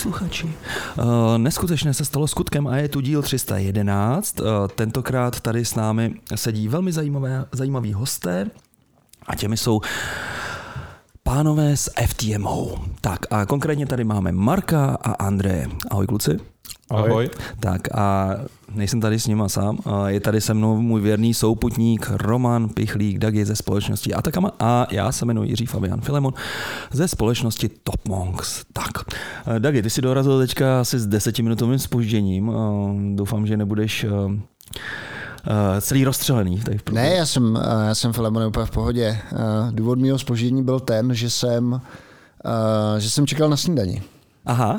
Posluchači, uh, neskutečně se stalo skutkem a je tu díl 311. Uh, tentokrát tady s námi sedí velmi zajímavé, zajímaví hosté a těmi jsou pánové z FTMO. Tak a konkrétně tady máme Marka a Andreje. Ahoj kluci. Ahoj. Tak a nejsem tady s nima sám, je tady se mnou můj věrný souputník Roman Pichlík Dagi ze společnosti Atakama a já se jmenuji Jiří Fabian Filemon ze společnosti Top Monks. Tak, Dagi, ty si dorazil teďka asi s desetiminutovým spožděním. Doufám, že nebudeš celý rozstřelený. Tady v ne, já jsem, já jsem Filemon úplně v pohodě. Důvod mého spoždění byl ten, že jsem, že jsem čekal na snídani. Aha.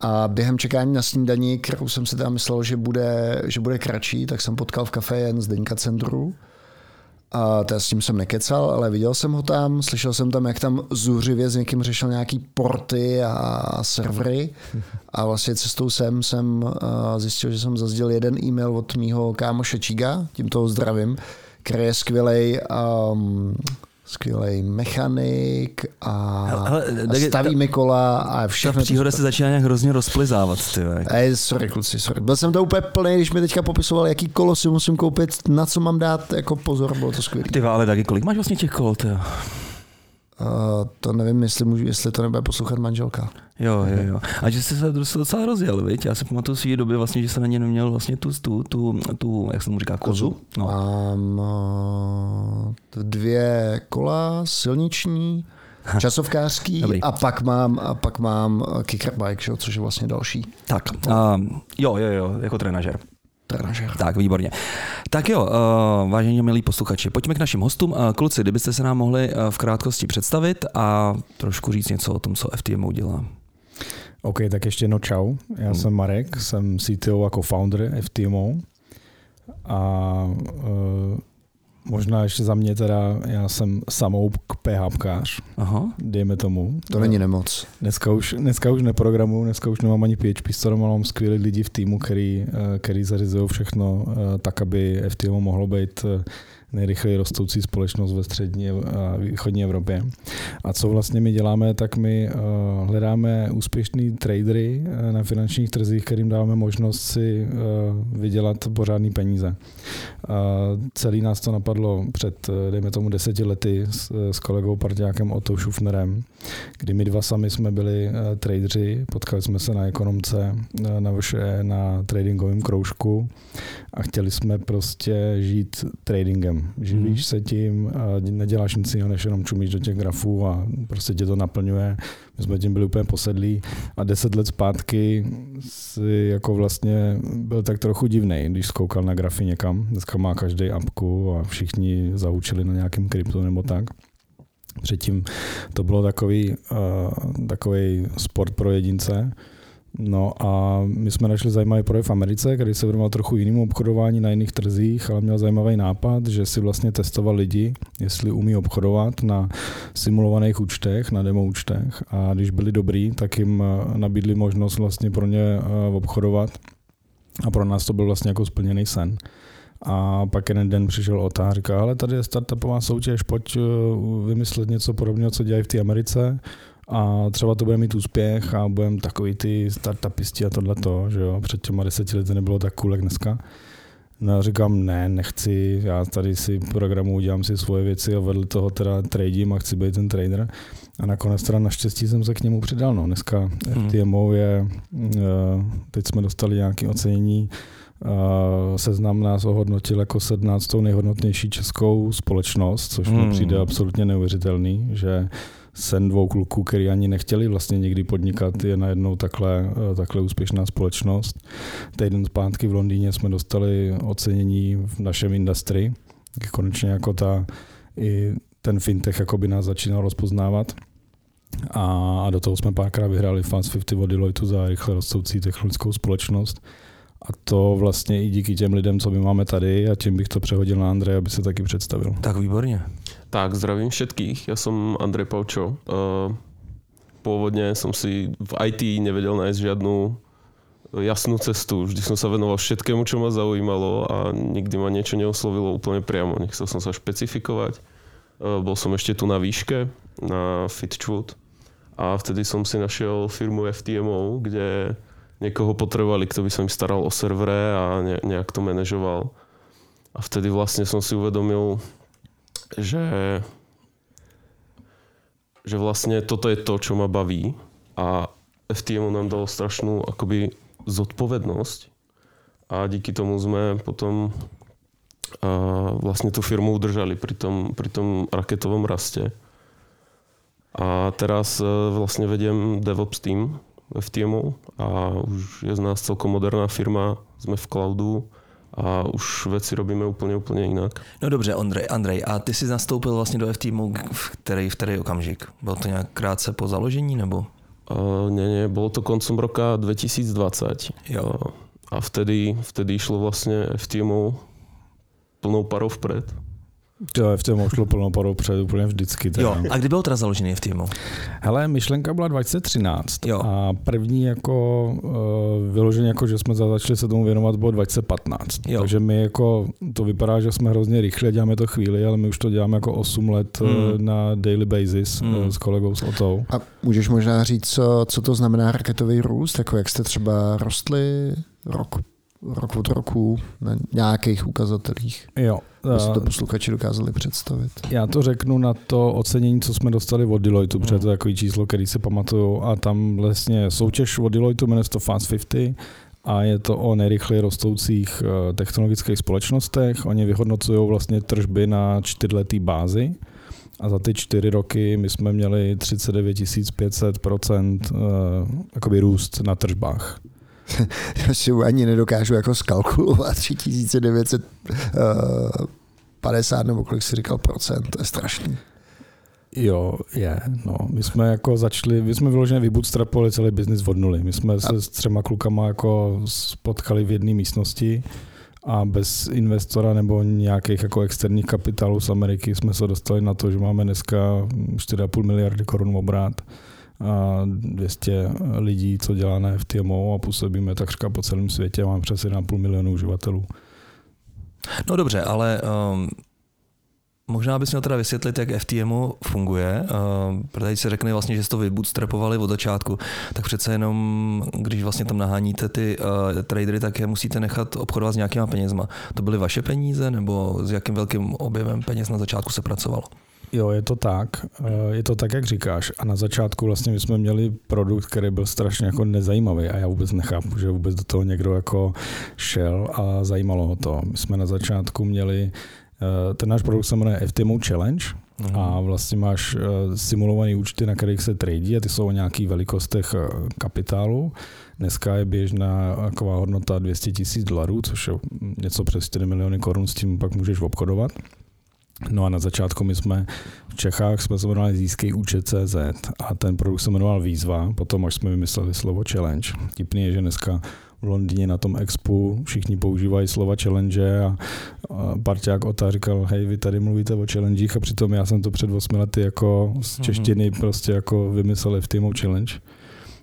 A během čekání na snídaní, kterou jsem si tam myslel, že bude, že bude kratší, tak jsem potkal v kafe jen Zdeňka Centru. A teda s tím jsem nekecal, ale viděl jsem ho tam, slyšel jsem tam, jak tam zuřivě s někým řešil nějaký porty a servery. A vlastně cestou sem jsem zjistil, že jsem zazděl jeden e-mail od mýho kámoše Čiga, tímto zdravím, který je skvělej um, skvělý mechanik a, hele, a staví mi kola a všechno. Ta příhoda se začíná nějak hrozně rozplizávat. Ty, Ej, sorry, kluci, sorry. Byl jsem to úplně plný, když mi teďka popisoval, jaký kolo si musím koupit, na co mám dát jako pozor, bylo to skvělé. Ty ale taky kolik máš vlastně těch kol? Ty? Uh, to nevím, jestli, můžu, jestli to nebude poslouchat manželka. Jo, jo, jo. A že jsi se docela rozjel, viď? Já si pamatuju svý doby vlastně, že jsem na ně neměl vlastně tu, tu, tu, tu jak se mu říká, kozu. No. Mám uh, dvě kola silniční, časovkářský Dobrý. a pak mám, a pak mám kicker bike, což je vlastně další. Tak, uh, jo, jo, jo, jako trenažer trenažer. Tak, výborně. Tak jo, uh, vážení milí posluchači, pojďme k našim hostům. Uh, kluci, kdybyste se nám mohli uh, v krátkosti představit a trošku říct něco o tom, co FTMO dělá. OK, tak ještě jedno čau. Já hmm. jsem Marek, jsem CTO jako founder FTMO a uh, Možná ještě za mě teda, já jsem samou PHPkář, Aha. dejme tomu. To není nemoc. Dneska už, dneska už neprogramuju, dneska už nemám ani PHP, ale mám skvělý lidi v týmu, který, eh, který zařizují všechno eh, tak, aby FTMO mohlo být eh, nejrychleji rostoucí společnost ve střední a východní Evropě. A co vlastně my děláme, tak my eh, hledáme úspěšný tradery eh, na finančních trzích, kterým dáváme možnost si eh, vydělat pořádný peníze. Celý nás to napadlo před, dejme tomu, deseti lety s, kolegou parťákem Otto Schufnerem, kdy my dva sami jsme byli tradeři, potkali jsme se na ekonomce, na, na tradingovém kroužku a chtěli jsme prostě žít tradingem. Živíš hmm. se tím a neděláš nic jiného, než jenom čumíš do těch grafů a prostě tě to naplňuje. My jsme tím byli úplně posedlí a deset let zpátky si jako vlastně byl tak trochu divný, když zkoukal na grafy někam. Dneska má každý apku a všichni zaučili na nějakém kryptu nebo tak. Předtím to bylo takový, uh, takový sport pro jedince, No a my jsme našli zajímavý projekt v Americe, který se věnoval trochu jinému obchodování na jiných trzích, ale měl zajímavý nápad, že si vlastně testoval lidi, jestli umí obchodovat na simulovaných účtech, na demo účtech. A když byli dobrý, tak jim eh, nabídli možnost vlastně pro ně eh, obchodovat. A pro nás to byl vlastně jako splněný sen. A pak jeden den přišel Ota a ale tady je startupová soutěž, pojď eh, vymyslet něco podobného, co dělají v té Americe a třeba to bude mít úspěch a budeme takový ty startupisti a tohleto, že jo, před těma deseti lety nebylo tak cool, jak dneska. No říkám, ne, nechci, já tady si programu udělám si svoje věci a vedle toho teda tradím a chci být ten trader. A nakonec teda naštěstí jsem se k němu přidal. No. Dneska hmm. FTMO je, eh, teď jsme dostali nějaké ocenění, eh, seznam nás ohodnotil jako 17. nejhodnotnější českou společnost, což mi hmm. přijde absolutně neuvěřitelný, že sen dvou kluků, který ani nechtěli vlastně někdy podnikat, je najednou takhle, eh, takhle úspěšná společnost. Týden zpátky v Londýně jsme dostali ocenění v našem industrii, konečně jako ta, i ten fintech jako by nás začínal rozpoznávat. A do toho jsme párkrát vyhráli Fast 50 od Deloitte za rychle rostoucí technologickou společnost. A to vlastně i díky těm lidem, co my máme tady a tím bych to přehodil na Andreje, aby se taky představil. Tak výborně. Tak, zdravím všetkých. Ja som Andrej Paučo. Pôvodne som si v IT nevedel nájsť žiadnu jasnú cestu. Vždy som sa venoval všetkému, čo ma zaujímalo a nikdy ma niečo neoslovilo úplne priamo. Nechcel som sa špecifikovať. Bol som ešte tu na výške, na Fitchwood a vtedy som si našiel firmu FTMO, kde niekoho potrebovali, kto by sa im staral o servere a ne, nejak to manažoval. A vtedy vlastne som si uvedomil, že, že vlastne toto je to, čo ma baví a FTMO nám dalo strašnú akoby zodpovednosť a díky tomu sme potom a vlastne tú firmu udržali pri tom, pri tom raketovom raste. A teraz e, vlastne vediem DevOps team v FTMu a už je z nás celkom moderná firma, sme v cloudu a už věci robíme úplně, úplně jinak. No dobře, Andrej, Andrej, a ty jsi nastoupil vlastně do FTMu v který, v který okamžik? Bylo to nějak krátce po založení nebo? Uh, ne, ne, bylo to koncom roka 2020. Jo. A vtedy, vtedy šlo vlastně FTMu plnou parou vpred. To je v tom šlo plnou parou před úplně vždycky. Teda. Jo, a kdy bylo teda založený v týmu? Hele, myšlenka byla 2013 jo. a první jako uh, vyloženě jako, že jsme začali se tomu věnovat, bylo 2015. Jo. Takže my jako, to vypadá, že jsme hrozně rychle, děláme to chvíli, ale my už to děláme jako 8 let mm. na daily basis mm. s kolegou s Otou. A můžeš možná říct, co, co to znamená raketový růst, jako jak jste třeba rostli rok rok od roku na nějakých ukazatelích. Jo. Aby si to posluchači dokázali představit. Já to řeknu na to ocenění, co jsme dostali od Deloitte, protože to je takový číslo, který se pamatuju a tam vlastně soutěž od Deloitte jmenuje to Fast 50 a je to o nejrychleji rostoucích eh, technologických společnostech. Oni vyhodnocují vlastně tržby na čtyřletý bázi a za ty čtyři roky my jsme měli 39 500 jakoby růst na tržbách. já si ani nedokážu jako skalkulovat 3950 nebo kolik si říkal procent, to je strašný. Jo, je. No. My jsme jako začali, my jsme vyloženě vybootstrapovali celý biznis od nuly. My jsme se s třema klukama jako spotkali v jedné místnosti a bez investora nebo nějakých jako externích kapitálů z Ameriky jsme se dostali na to, že máme dneska 4,5 miliardy korun obrát a 200 lidí, co dělá na FTMO a působíme takřka po celém světě. Máme přes 1,5 milionu uživatelů. No dobře, ale um, možná bys měl teda vysvětlit, jak FTMO funguje, uh, protože se řekne vlastně, že jste to vybootstrapovali od začátku, tak přece jenom, když vlastně tam naháníte ty uh, tradery, tak je musíte nechat obchodovat s nějakýma penězma. To byly vaše peníze, nebo s jakým velkým objemem peněz na začátku se pracovalo? Jo, je to tak. Eh, je to tak, jak říkáš. A na začátku vlastně my jsme měli produkt, který byl strašně jako nezajímavý a já vůbec nechápu, že vůbec do toho někdo jako šel a zajímalo ho to. My jsme na začátku měli eh, ten náš produkt se jmenuje FTMO Challenge mm. a vlastně máš eh, simulované účty, na kterých se tradí a ty jsou o nějakých velikostech kapitálu. Dneska je běžná taková hodnota 200 tisíc dolarů, což je něco přes 4 miliony korun, s tím pak můžeš obchodovat. No a na začátku my jsme v Čechách jsme se jmenovali Získej účet CZ a ten produkt se jmenoval Výzva, potom až jsme vymysleli slovo challenge. Tipný je, že dneska v Londýně na tom expu všichni používají slova challenge a, a parťák Ota říkal, hej, vy tady mluvíte o challengech a přitom já jsem to před 8 lety jako z mhm. češtiny mm-hmm. prostě jako vymyslel v týmu challenge.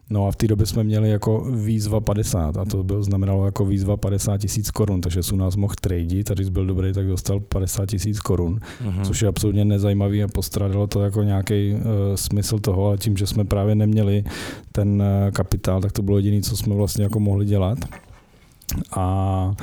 No a v té době jsme měli jako výzva 50 a to byl, znamenalo jako výzva 50 tisíc korun, takže se u nás mohl tradit a když byl dobrý, tak dostal 50 tisíc korun, uh-huh. což je absolutně nezajímavý a postradalo to jako nějaký uh, smysl toho, ale tím, že jsme právě neměli ten uh, kapitál, tak to bylo jediné, co jsme vlastně jako mohli dělat. A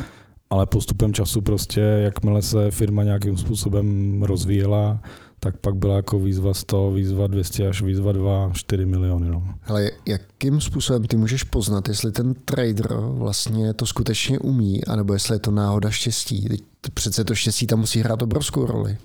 ale postupem času prostě, jakmile se firma nějakým způsobem rozvíjela, tak pak byla jako výzva 100, výzva 200 až výzva 2, 4 miliony. No. Ale jakým způsobem ty můžeš poznat, jestli ten trader vlastně to skutečně umí, anebo jestli je to náhoda štěstí? Teď přece to štěstí tam musí hrát obrovskou roli.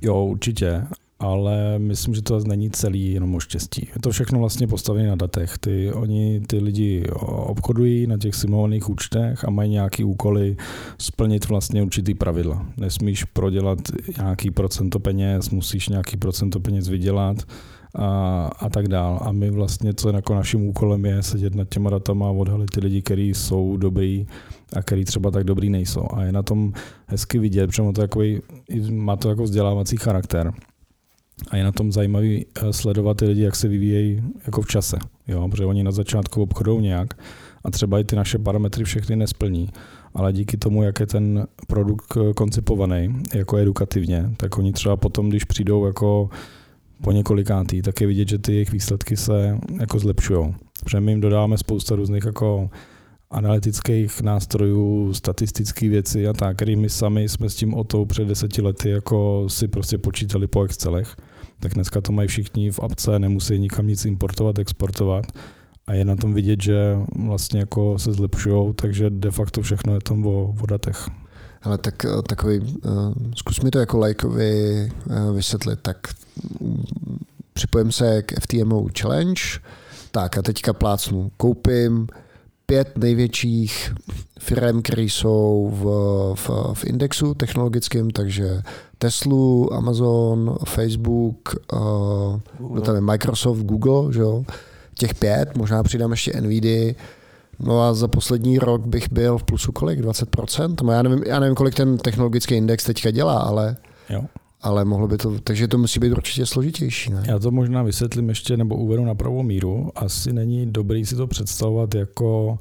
Jo, určitě ale myslím, že to není celý jenom o štěstí. Je to všechno vlastně postavené na datech. Ty, oni ty lidi obchodují na těch simulovaných účtech a mají nějaký úkoly splnit vlastně určitý pravidla. Nesmíš prodělat nějaký procento peněz, musíš nějaký procento peněz vydělat a, a tak dál. A my vlastně, co jako naším úkolem je sedět nad těma datama a odhalit ty lidi, kteří jsou dobrý a který třeba tak dobrý nejsou. A je na tom hezky vidět, protože to takový, má to jako vzdělávací charakter a je na tom zajímavý eh, sledovat ty lidi, jak se vyvíjejí jako v čase. Jo? Protože oni na začátku obchodou nějak a třeba i ty naše parametry všechny nesplní. Ale díky tomu, jak je ten produkt eh, koncipovaný jako edukativně, tak oni třeba potom, když přijdou jako po několikátý, tak je vidět, že ty jejich výsledky se jako zlepšují. Protože my jim dodáváme spousta různých jako analytických nástrojů, statistické věci a tak, který my sami jsme s tím o to před deseti lety jako si prostě počítali po Excelech. Tak dneska to mají všichni v apce, nemusí nikam nic importovat, exportovat. A je na tom vidět, že vlastně jako se zlepšují, takže de facto všechno je tam o, o datech. Ale tak eh, takový, uh, zkus mi to jako lajkovi uh, vysvětlit, tak um, připojím se k FTMO Challenge, tak a teďka plácnu, koupím pět největších firm, které jsou v, v, v indexu technologickém, takže Tesla, Amazon, Facebook, uh, no tam je Microsoft, Google, že jo? těch pět, možná přidám ještě NVIDIA, No a za poslední rok bych byl v plusu kolik? 20%? No já nevím, já nevím kolik ten technologický index teďka dělá, ale, jo. Ale mohlo by to, takže to musí být určitě složitější. Ne? Já to možná vysvětlím ještě nebo uvedu na pravou míru. Asi není dobrý si to představovat jako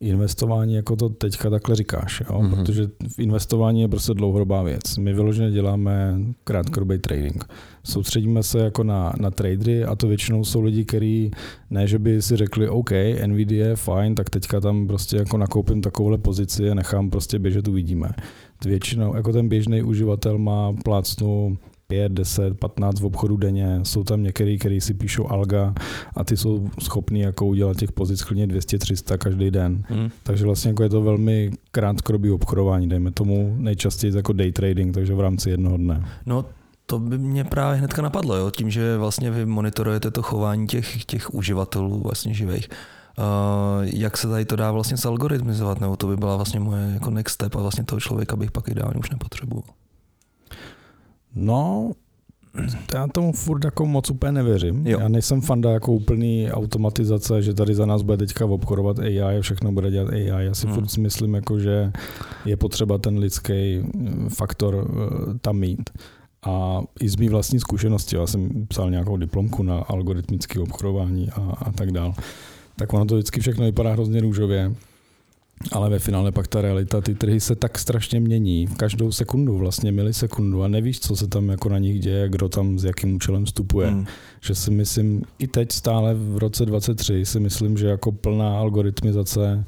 investování, jako to teďka takhle říkáš, jo? Mm-hmm. protože v investování je prostě dlouhodobá věc. My vyloženě děláme krátkodobý trading. Soustředíme se jako na, na tradery a to většinou jsou lidi, kteří ne, že by si řekli, OK, Nvidia je fajn, tak teďka tam prostě jako nakoupím takovouhle pozici a nechám prostě běžet, uvidíme. Většinou, jako ten běžný uživatel má plácnu 5, 10, 15 v obchodu denně. Jsou tam některý, který si píšou alga a ty jsou schopní jako udělat těch pozic klidně 200, 300 každý den. Mm. Takže vlastně jako je to velmi krátkodobý obchodování, dejme tomu nejčastěji jako day trading, takže v rámci jednoho dne. No to by mě právě hnedka napadlo, jo? tím, že vlastně vy monitorujete to chování těch, těch uživatelů vlastně živých. Uh, jak se tady to dá vlastně zalgoritmizovat, nebo to by byla vlastně moje jako next step a vlastně toho člověka bych pak ideálně už nepotřeboval. No, já tomu furt jako moc úplně nevěřím. Jo. Já nejsem fanda jako úplný automatizace, že tady za nás bude teďka obchodovat AI a všechno bude dělat AI. Já si hmm. furt si myslím, jako, že je potřeba ten lidský faktor uh, tam mít. A i z mý vlastní zkušenosti, já jsem psal nějakou diplomku na algoritmické obchodování a, a tak dál, tak ono to vždycky všechno vypadá hrozně růžově. Ale ve finále pak ta realita, ty trhy se tak strašně mění. V každou sekundu, vlastně milisekundu a nevíš, co se tam jako na nich děje, kdo tam s jakým účelem vstupuje. Hmm. Že si myslím, i teď stále v roce 23 si myslím, že jako plná algoritmizace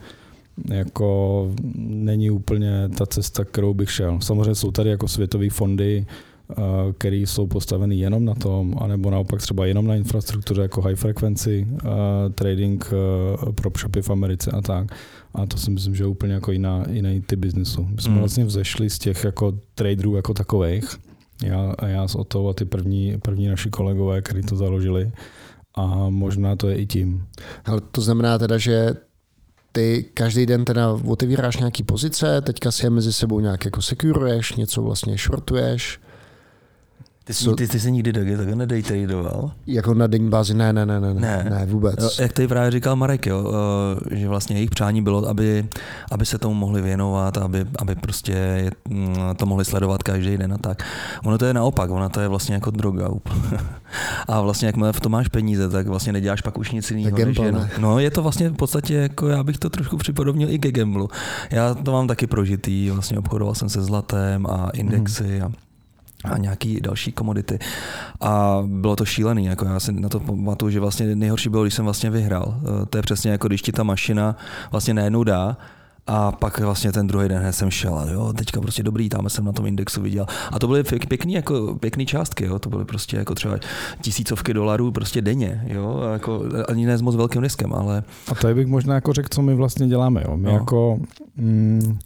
jako není úplně ta cesta, kterou bych šel. Samozřejmě jsou tady jako světové fondy, Eh, který jsou postaveny jenom na tom, anebo naopak třeba jenom na infrastruktuře jako high frequency uh, trading uh, pro shopy v Americe a tak. A to si myslím, že je úplně jako jiná, jiný typ biznesu. My jsme mm. vlastně vzešli z těch jako traderů jako takových, já, a já s Otou a ty první, první naši kolegové, kteří to založili. A možná to je i tím. Ale to znamená teda, že ty každý den teda otevíráš nějaký pozice, teďka si je mezi sebou nějak jako sekuruješ, něco vlastně shortuješ. Ty jsi, ty, ty jsi nikdy taky tak nedejtradoval? Jako na denní bázi? Ne, ne, ne, ne, ne, ne vůbec. Jo, jak tady právě říkal Marek, jo, eh, že vlastně jejich přání bylo, aby, aby se tomu mohli věnovat, aby, aby prostě mm, to mohli sledovat každý den a tak. Ono to je naopak, ono to je vlastně jako droga A vlastně jakmile v tom máš peníze, tak vlastně neděláš pak už nic jiného. Než jen, no je to vlastně v podstatě, jako já bych to trošku připodobnil i ke gamblu. Já to mám taky prožitý, vlastně obchodoval jsem se zlatem a indexy mm. a a nějaký další komodity. A bylo to šílený, jako já si na to pamatuju, že vlastně nejhorší bylo, když jsem vlastně vyhrál. Eh, to je přesně jako když ti ta mašina vlastně najednou dá a pak vlastně ten druhý den jsem šel a jo, teďka prostě dobrý, tam jsem na tom indexu viděl. A to byly pěkný, jako, pěkný částky, jo, to byly prostě jako třeba tisícovky dolarů prostě denně, jo, jako ani ne s moc velkým riskem, ale... A tady bych možná jako řekl, co my vlastně děláme, jo. My no. jako mm,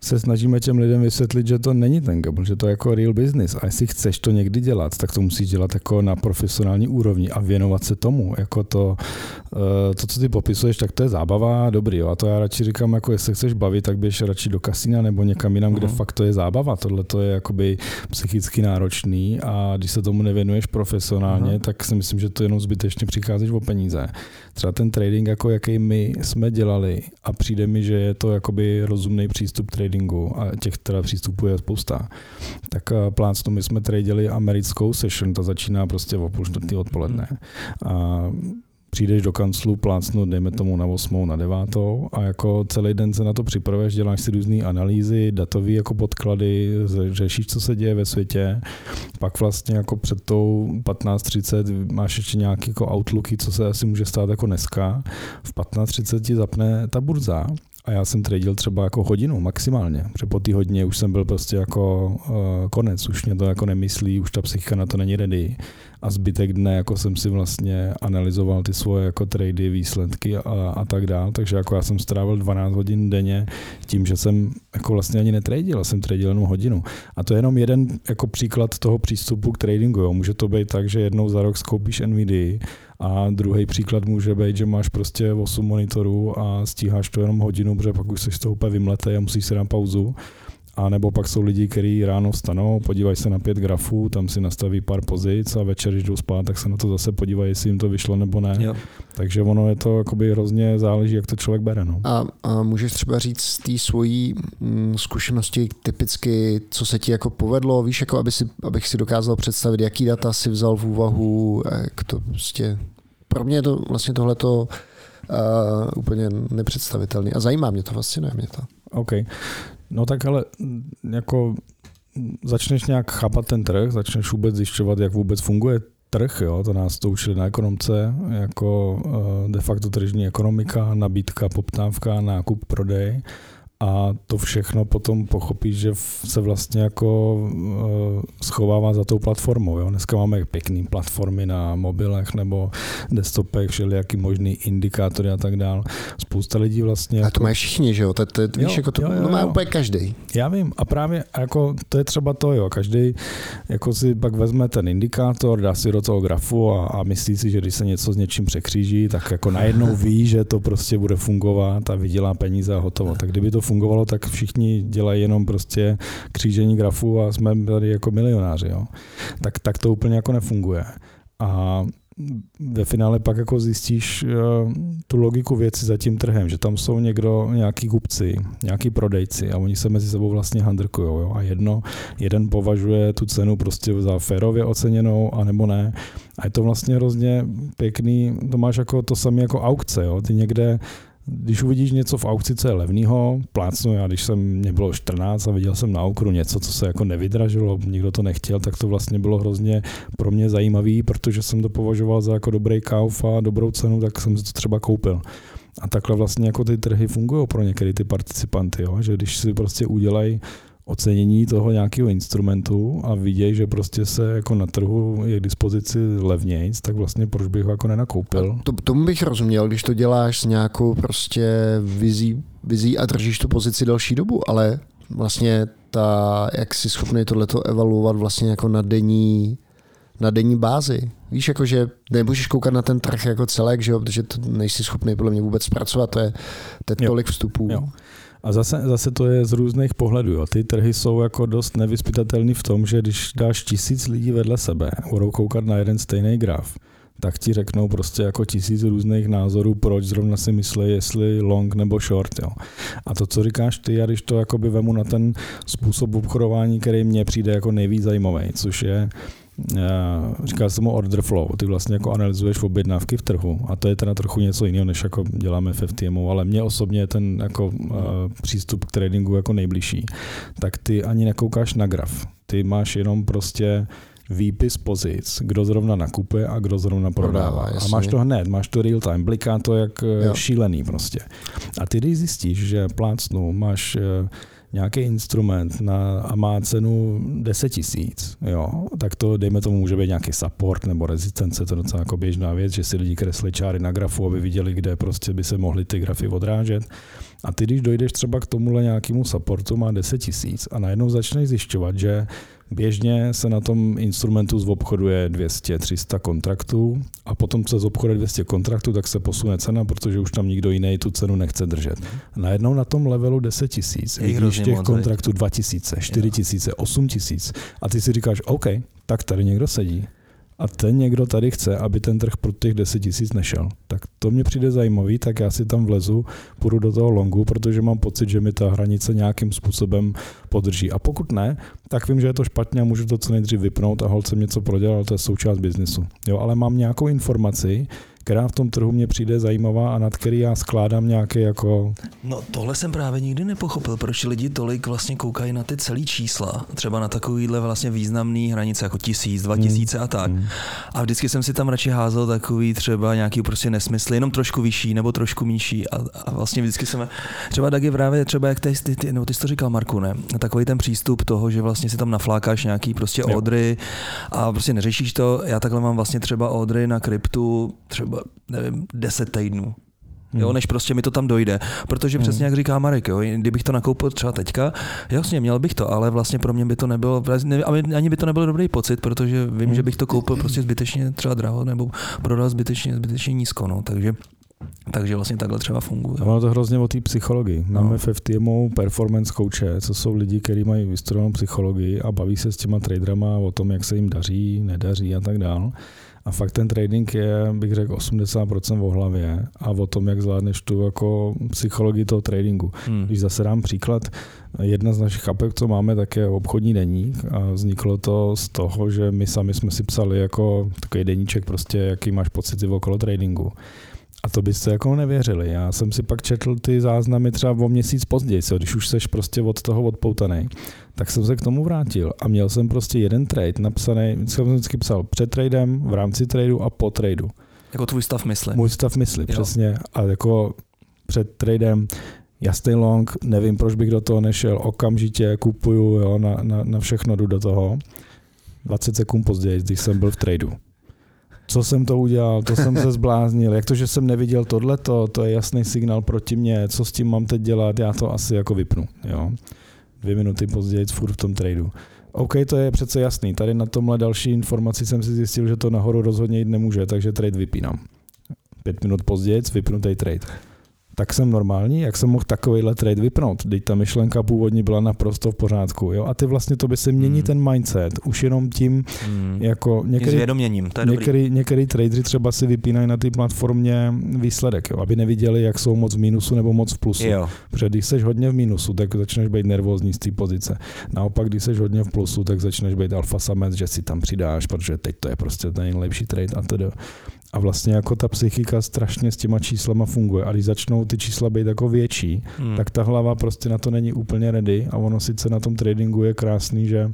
se snažíme těm lidem vysvětlit, že to není ten gamble, že to je jako real business. A jestli chceš to někdy dělat, tak to musíš dělat jako na profesionální úrovni a věnovat se tomu. Jako to, eh, to co ty popisuješ, tak to je zábava, dobrý. Jo. A to já radši říkám, jako jestli chceš bavit, tak běž radši do kasína nebo někam jinam, kde uh-huh. fakt to je zábava. Tohle to je jakoby psychicky náročný a když se tomu nevěnuješ profesionálně, uh-huh. tak si myslím, že to jenom zbytečně přicházíš o peníze. Třeba ten trading, jako jaký my jsme dělali a přijde mi, že je to jakoby rozumný přístup tradingu a těch teda přístupů je spousta. Tak eh, plácnu, my jsme tradili americkou session, ta začíná prostě o půl čtvrtý odpoledne. A přijdeš do kanclu plácnout, dejme tomu na 8, na 9 a jako celý den se na to připravuješ, děláš si různé analýzy, datové jako podklady, řešíš, co se děje ve světě, pak vlastně jako před tou 15.30 máš ještě nějaké jako outlooky, co se asi může stát jako dneska. V 15.30 ti zapne ta burza a já jsem tradil třeba jako hodinu maximálně, protože po té hodině už jsem byl prostě jako uh, konec, už mě to jako nemyslí, už ta psychika na to není ready a zbytek dne jako jsem si vlastně analyzoval ty svoje jako trady, výsledky a, a tak dále, takže jako já jsem strávil 12 hodin denně tím, že jsem jako vlastně ani netradil, jsem tradil jenom hodinu. A to je jenom jeden jako příklad toho přístupu k tradingu. Jo. Může to být tak, že jednou za rok skoupíš NVIDIA a druhý příklad může být, že máš prostě 8 monitorů a stíháš to jenom hodinu, protože pak už jsi z toho úplně vymletej a musíš si dát pauzu. A nebo pak jsou lidi, kteří ráno stanou, podívají se na pět grafů, tam si nastaví pár pozic a večer, když jdou spát, tak se na to zase podívají, jestli jim to vyšlo nebo ne. Jo. Takže ono je to jakoby hrozně záleží, jak to člověk bere. No. A, a můžeš třeba říct z té svojí mm, zkušenosti typicky, co se ti jako povedlo, víš, jako aby si, abych si dokázal představit, jaký data si vzal v úvahu, jak to prostě... Pro mě je to vlastně tohleto uh, úplně nepředstavitelný a zajímá mě to, fascinuje mě to. OK. No tak ale mm, jako mm, začneš nějak chápat ten trh, začneš vůbec zjišťovat, jak vůbec funguje trh, jo, to nás to učili na ekonomce, jako eh, de facto tržní ekonomika, nabídka, poptávka, nákup, prodej a to všechno potom pochopíš, že se vlastně jako uh, schovává za tou platformou. Jo? Dneska máme pěkné platformy na mobilech nebo desktopech, všelijaký možný indikátory a tak dále. Spousta lidí vlastně... A to jako... mají všichni, že jo? To, to, víš, jo, jako to, jo, jo, no má jo. úplně každý. Já vím a právě jako to je třeba to, jo. Každý jako si pak vezme ten indikátor, dá si do toho grafu a, a myslí si, že když se něco s něčím překříží, tak jako najednou ví, že to prostě bude fungovat a vydělá peníze a hotovo. Tak kdyby to fungovalo, tak všichni dělají jenom prostě křížení grafu a jsme tady jako milionáři. Jo. Tak, tak to úplně jako nefunguje. A ve finále pak jako zjistíš uh, tu logiku věci za tím trhem, že tam jsou někdo, nějaký kupci, nějaký prodejci a oni se mezi sebou vlastně handrkují. A jedno, jeden považuje tu cenu prostě za férově oceněnou, anebo ne. A je to vlastně hrozně pěkný, to máš jako to samé jako aukce. Jo. Ty někde když uvidíš něco v aukci, co je levného, plácnu já, když jsem, mě bylo 14 a viděl jsem na aukru něco, co se jako nevydražilo, nikdo to nechtěl, tak to vlastně bylo hrozně pro mě zajímavý, protože jsem to považoval za jako dobrý kauf a dobrou cenu, tak jsem si to třeba koupil. A takhle vlastně jako ty trhy fungují pro některé ty participanty, jo? že když si prostě udělají ocenění toho nějakého instrumentu a vidějí, že prostě se jako na trhu je k dispozici levnějc, tak vlastně proč bych ho jako nenakoupil? To, tomu bych rozuměl, když to děláš s nějakou prostě vizí, vizí a držíš tu pozici další dobu, ale vlastně ta, jak jsi schopný tohleto evaluovat vlastně jako na denní, na denní bázi. Víš, jako, že nemůžeš koukat na ten trh jako celek, že jo, protože to nejsi schopný podle mě vůbec zpracovat, to je, to je tolik vstupů. Jo. A zase, zase to je z různých pohledů. Jo. Ty trhy jsou jako dost nevyspytatelný v tom, že když dáš tisíc lidí vedle sebe, budou koukat na jeden stejný graf, tak ti řeknou prostě jako tisíc různých názorů, proč zrovna si myslí, jestli long nebo short. Jo. A to, co říkáš ty, já když to jakoby vemu na ten způsob obchodování, který mně přijde jako nejvíc zajímavý, což je říká se mu order flow. Ty vlastně jako analyzuješ objednávky v trhu a to je teda trochu něco jiného, než jako děláme v FTMu, ale mně osobně je ten jako uh, přístup k tradingu jako nejbližší. Tak ty ani nekoukáš na graf. Ty máš jenom prostě výpis pozic, kdo zrovna nakupuje a kdo zrovna prodává. prodává a máš to hned, máš to real time, bliká to jak jo. šílený prostě. A ty když zjistíš, že plácnu máš nějaký instrument na, a má cenu 10 tisíc, jo, tak to dejme tomu může být nějaký support nebo rezistence, to je docela jako běžná věc, že si lidi kreslí čáry na grafu, aby viděli, kde prostě by se mohly ty grafy odrážet. A ty, když dojdeš třeba k tomuhle nějakému supportu, má 10 tisíc a najednou začneš zjišťovat, že Běžně se na tom instrumentu zobchoduje 200-300 kontraktů a potom se zobchoduje 200 kontraktů, tak se posune cena, protože už tam nikdo jiný tu cenu nechce držet. Najednou na tom levelu 10 tisíc, vidíš těch kontraktů 2 tisíce, 4 tisíce, 8 tisíc a ty si říkáš, OK, tak tady někdo sedí a ten někdo tady chce, aby ten trh pro těch 10 tisíc nešel. Tak to mě přijde zajímavý, tak já si tam vlezu, půjdu do toho longu, protože mám pocit, že mi ta hranice nějakým způsobem podrží. A pokud ne, tak vím, že je to špatně a můžu to co nejdřív vypnout a holce něco prodělal, to je součást biznesu. Jo, ale mám nějakou informaci, která v tom trhu mě přijde zajímavá a nad který já skládám nějaké jako... No tohle jsem právě nikdy nepochopil, proč lidi tolik vlastně koukají na ty celý čísla, třeba na takovýhle vlastně významný hranice jako tisíc, dva tisíce a tak. Hmm. A vždycky jsem si tam radši házel takový třeba nějaký prostě nesmysl, jenom trošku vyšší nebo trošku nižší a, a vlastně vždycky jsem, třeba Dagi právě třeba jak ty, ty, ty, no, ty jsi to říkal Marku, ne? Takový ten přístup toho, že vlastně si tam naflákáš nějaký prostě odry a prostě neřešíš to. Já takhle mám vlastně třeba odry na kryptu třeba, nevím, 10 týdnů. Jo, Hmm. než prostě mi to tam dojde. Protože přesně jak říká Marek, jo, kdybych to nakoupil třeba teďka, jasně, měl bych to, ale vlastně pro mě by to nebylo, ani by to nebyl dobrý pocit, protože vím, že bych to koupil prostě zbytečně třeba draho nebo prodal zbytečně, zbytečně nízko, no, takže takže vlastně takhle třeba funguje. Ono to hrozně o té psychologii. Máme No. v FTMu performance coache, co jsou lidi, kteří mají vystudovanou psychologii a baví se s těma traderama o tom, jak se jim daří, nedaří a tak dál. A fakt ten trading je, bych řekl, 80% o hlavě a o tom, jak zvládneš tu jako psychologii toho tradingu. Hmm. Když zase dám příklad, jedna z našich kapek, co máme, tak je obchodní deník a vzniklo to z toho, že my sami jsme si psali jako takový deníček prostě, jaký máš pocity okolo tradingu. A to byste jako nevěřili. Já jsem si pak četl ty záznamy třeba o měsíc později, co, když už seš prostě od toho odpoutaný, tak jsem se k tomu vrátil a měl jsem prostě jeden trade napsaný, jsem vždycky psal před tradem, v rámci tradu a po tradu. Jako tvůj stav mysli. Můj stav mysli, Jo. přesně. A jako před tradem jasný long, nevím, proč bych do toho nešel, okamžitě kupuju, jo, na, na, na všechno jdu do toho. 20 sekund později, když jsem byl v tradu. Co jsem to udělal, to jsem se zbláznil. Jak to, že jsem neviděl tohleto, to je jasný signál proti mně, co s tím mám teď dělat, já to asi jako vypnu. Jo. Dvě minuty později furt v tom tradu. OK, to je přece jasný. Tady na tomhle další informaci jsem si zjistil, že to nahoru rozhodně jít nemůže, takže trade vypínám. Pět minut později vypnutý trade. Tak jsem normální, jak jsem mohl takovýhle trade vypnout? Teď ta myšlenka původně byla naprosto v pořádku. Jo? A ty vlastně to by se mění Hmm. ten mindset. Už jenom tím, Hmm. jako Někdy, některý, zvědoměním, to je dobrý. některý, některý tradeři třeba si vypínají na té platformě výsledek, jo? aby neviděli, jak jsou moc v mínusu nebo moc v plusu. Jo. Protože když jsi hodně v mínusu, tak začneš být nervózní z té pozice. Naopak, když jsi hodně v plusu, tak začneš být alfa samec, že si tam přidáš, protože teď to je prostě ten nejlepší trade a tedy. A vlastně jako ta psychika strašně s těma číslama funguje. A když začnou ty čísla být jako větší, Hmm. tak ta hlava prostě na to není úplně ready. A ono sice na tom tradingu je krásný, že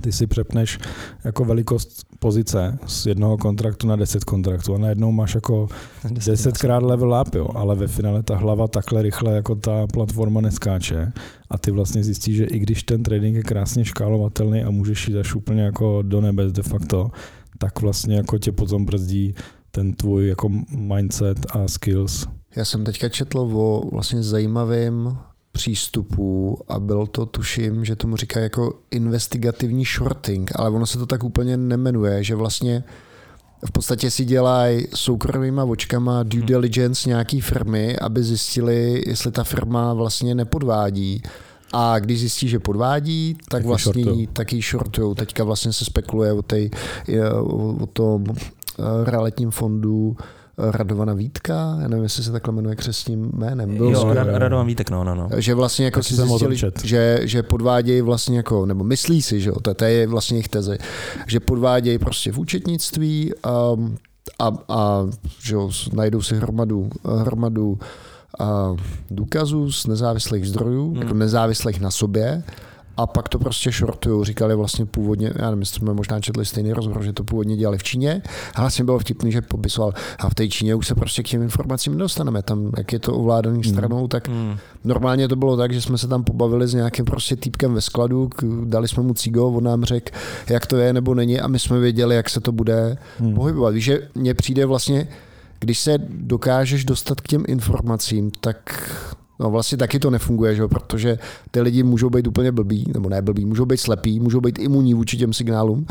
ty si přepneš jako velikost pozice z jednoho kontraktu na 10 kontraktů. A najednou máš jako desetkrát level up, jo, ale ve finále ta hlava takhle rychle jako ta platforma neskáče. A ty vlastně zjistíš, že i když ten trading je krásně škálovatelný a můžeš jít až úplně jako do nebes de facto, tak vlastně jako tě potom brzdí ten tvůj jako mindset a skills. Já jsem teďka četl o vlastně zajímavém přístupu a byl to, tuším, že tomu říká jako investigativní shorting, ale ono se to tak úplně nemenuje, že vlastně v podstatě si dělají soukromýma očkama due diligence nějaký firmy, aby zjistili, jestli ta firma vlastně nepodvádí. A když zjistí, že podvádí, tak Taky vlastně taky shortujou. Teďka vlastně se spekuluje o, tej, o, tom eh, realitním fondu eh, Radovana Vítka, já nevím, jestli se takhle jmenuje křesním jménem. Byl Jo. Ra- Radovan Vítek, no, no, no. Že vlastně jako Taky si zjistili, že, že podvádějí vlastně jako, nebo myslí si, že jo, to, to je vlastně jejich teze, že podvádějí prostě v účetnictví um, a, a že jo, najdou si hromadu, hromadu a důkazů z nezávislých zdrojů, hmm. jako nezávislých na sobě a pak to prostě shortujou. Říkali vlastně původně, já nevím, jestli jsme možná četli stejný rozhovor, že to původně dělali v Číně. A vlastně bylo vtipný, že popisoval, a v té Číně už se prostě k těm informacím nedostaneme. Tam, jak je to ovládaný stranou, tak Hmm. Normálně to bylo tak, že jsme se tam pobavili s nějakým prostě týpkem ve skladu, dali jsme mu cigo, on nám řekl, jak to je nebo není a my jsme věděli, jak se to bude Hmm. pohybovat. Víš, že mně přijde vlastně, když se dokážeš dostat k těm informacím, tak No vlastně taky to nefunguje, že? protože ty lidi můžou být úplně blbí, nebo ne blbí, můžou být slepí, můžou být imunní vůči těm signálům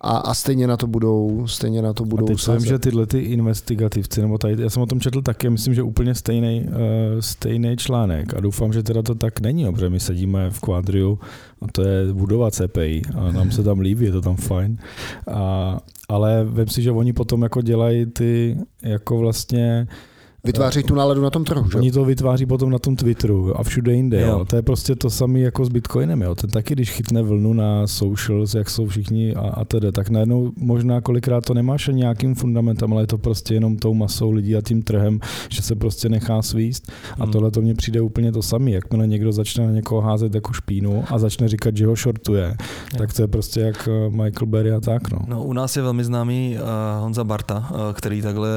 a, a stejně na to budou, stejně na to A budou teď co vím, že tyhle ty investigativci, nebo tady, já jsem o tom četl taky, myslím, že úplně stejný, uh, stejný článek a doufám, že teda to tak není, protože my sedíme v Quadriu a to je budova CPI a nám se tam líbí, je to tam fajn. A, ale vím si, že oni potom jako dělají ty jako vlastně Vytváří tu náladu na tom trhu, že? Oni to vytváří potom na tom Twitteru a všude jinde. Jo. Jo. To je prostě to samé jako s Bitcoinem. Jo. Ten taky, když chytne vlnu na socials, jak jsou všichni a, a tedy, tak najednou možná kolikrát to nemáš ani nějakým fundamentem, ale je to prostě jenom tou masou lidí a tím trhem, že se prostě nechá svíst. A Hmm. tohle to mně přijde úplně to samé. Jakmile někdo začne na někoho házet jako špínu a začne říkat, že ho shortuje, tak to je prostě jak eh, Michael Berry a tak. No. No, u nás je velmi známý uh, Honza Barta, uh, který takhle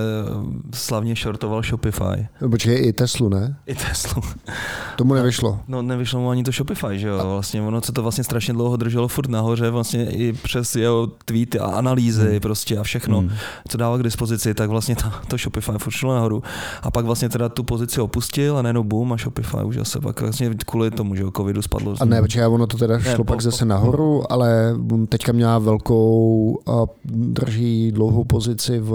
slavně shortoval Shopify. Počkej, i Teslu, ne? I Teslu. Tomu nevyšlo. No nevyšlo mu ani to Shopify, že jo? Vlastně ono se to vlastně strašně dlouho drželo furt nahoře, vlastně i přes jeho tweety a analýzy Hmm. prostě a všechno, Hmm. co dával k dispozici, tak vlastně to, to Shopify furt šlo nahoru. A pak vlastně teda tu pozici opustil a najednou boom a Shopify už zase pak vlastně kvůli tomu, že jo, covidu spadlo. A ne, počkej, ono to teda Ne, šlo po- pak zase po- nahoru, ale teďka měla velkou, a drží dlouhou pozici v,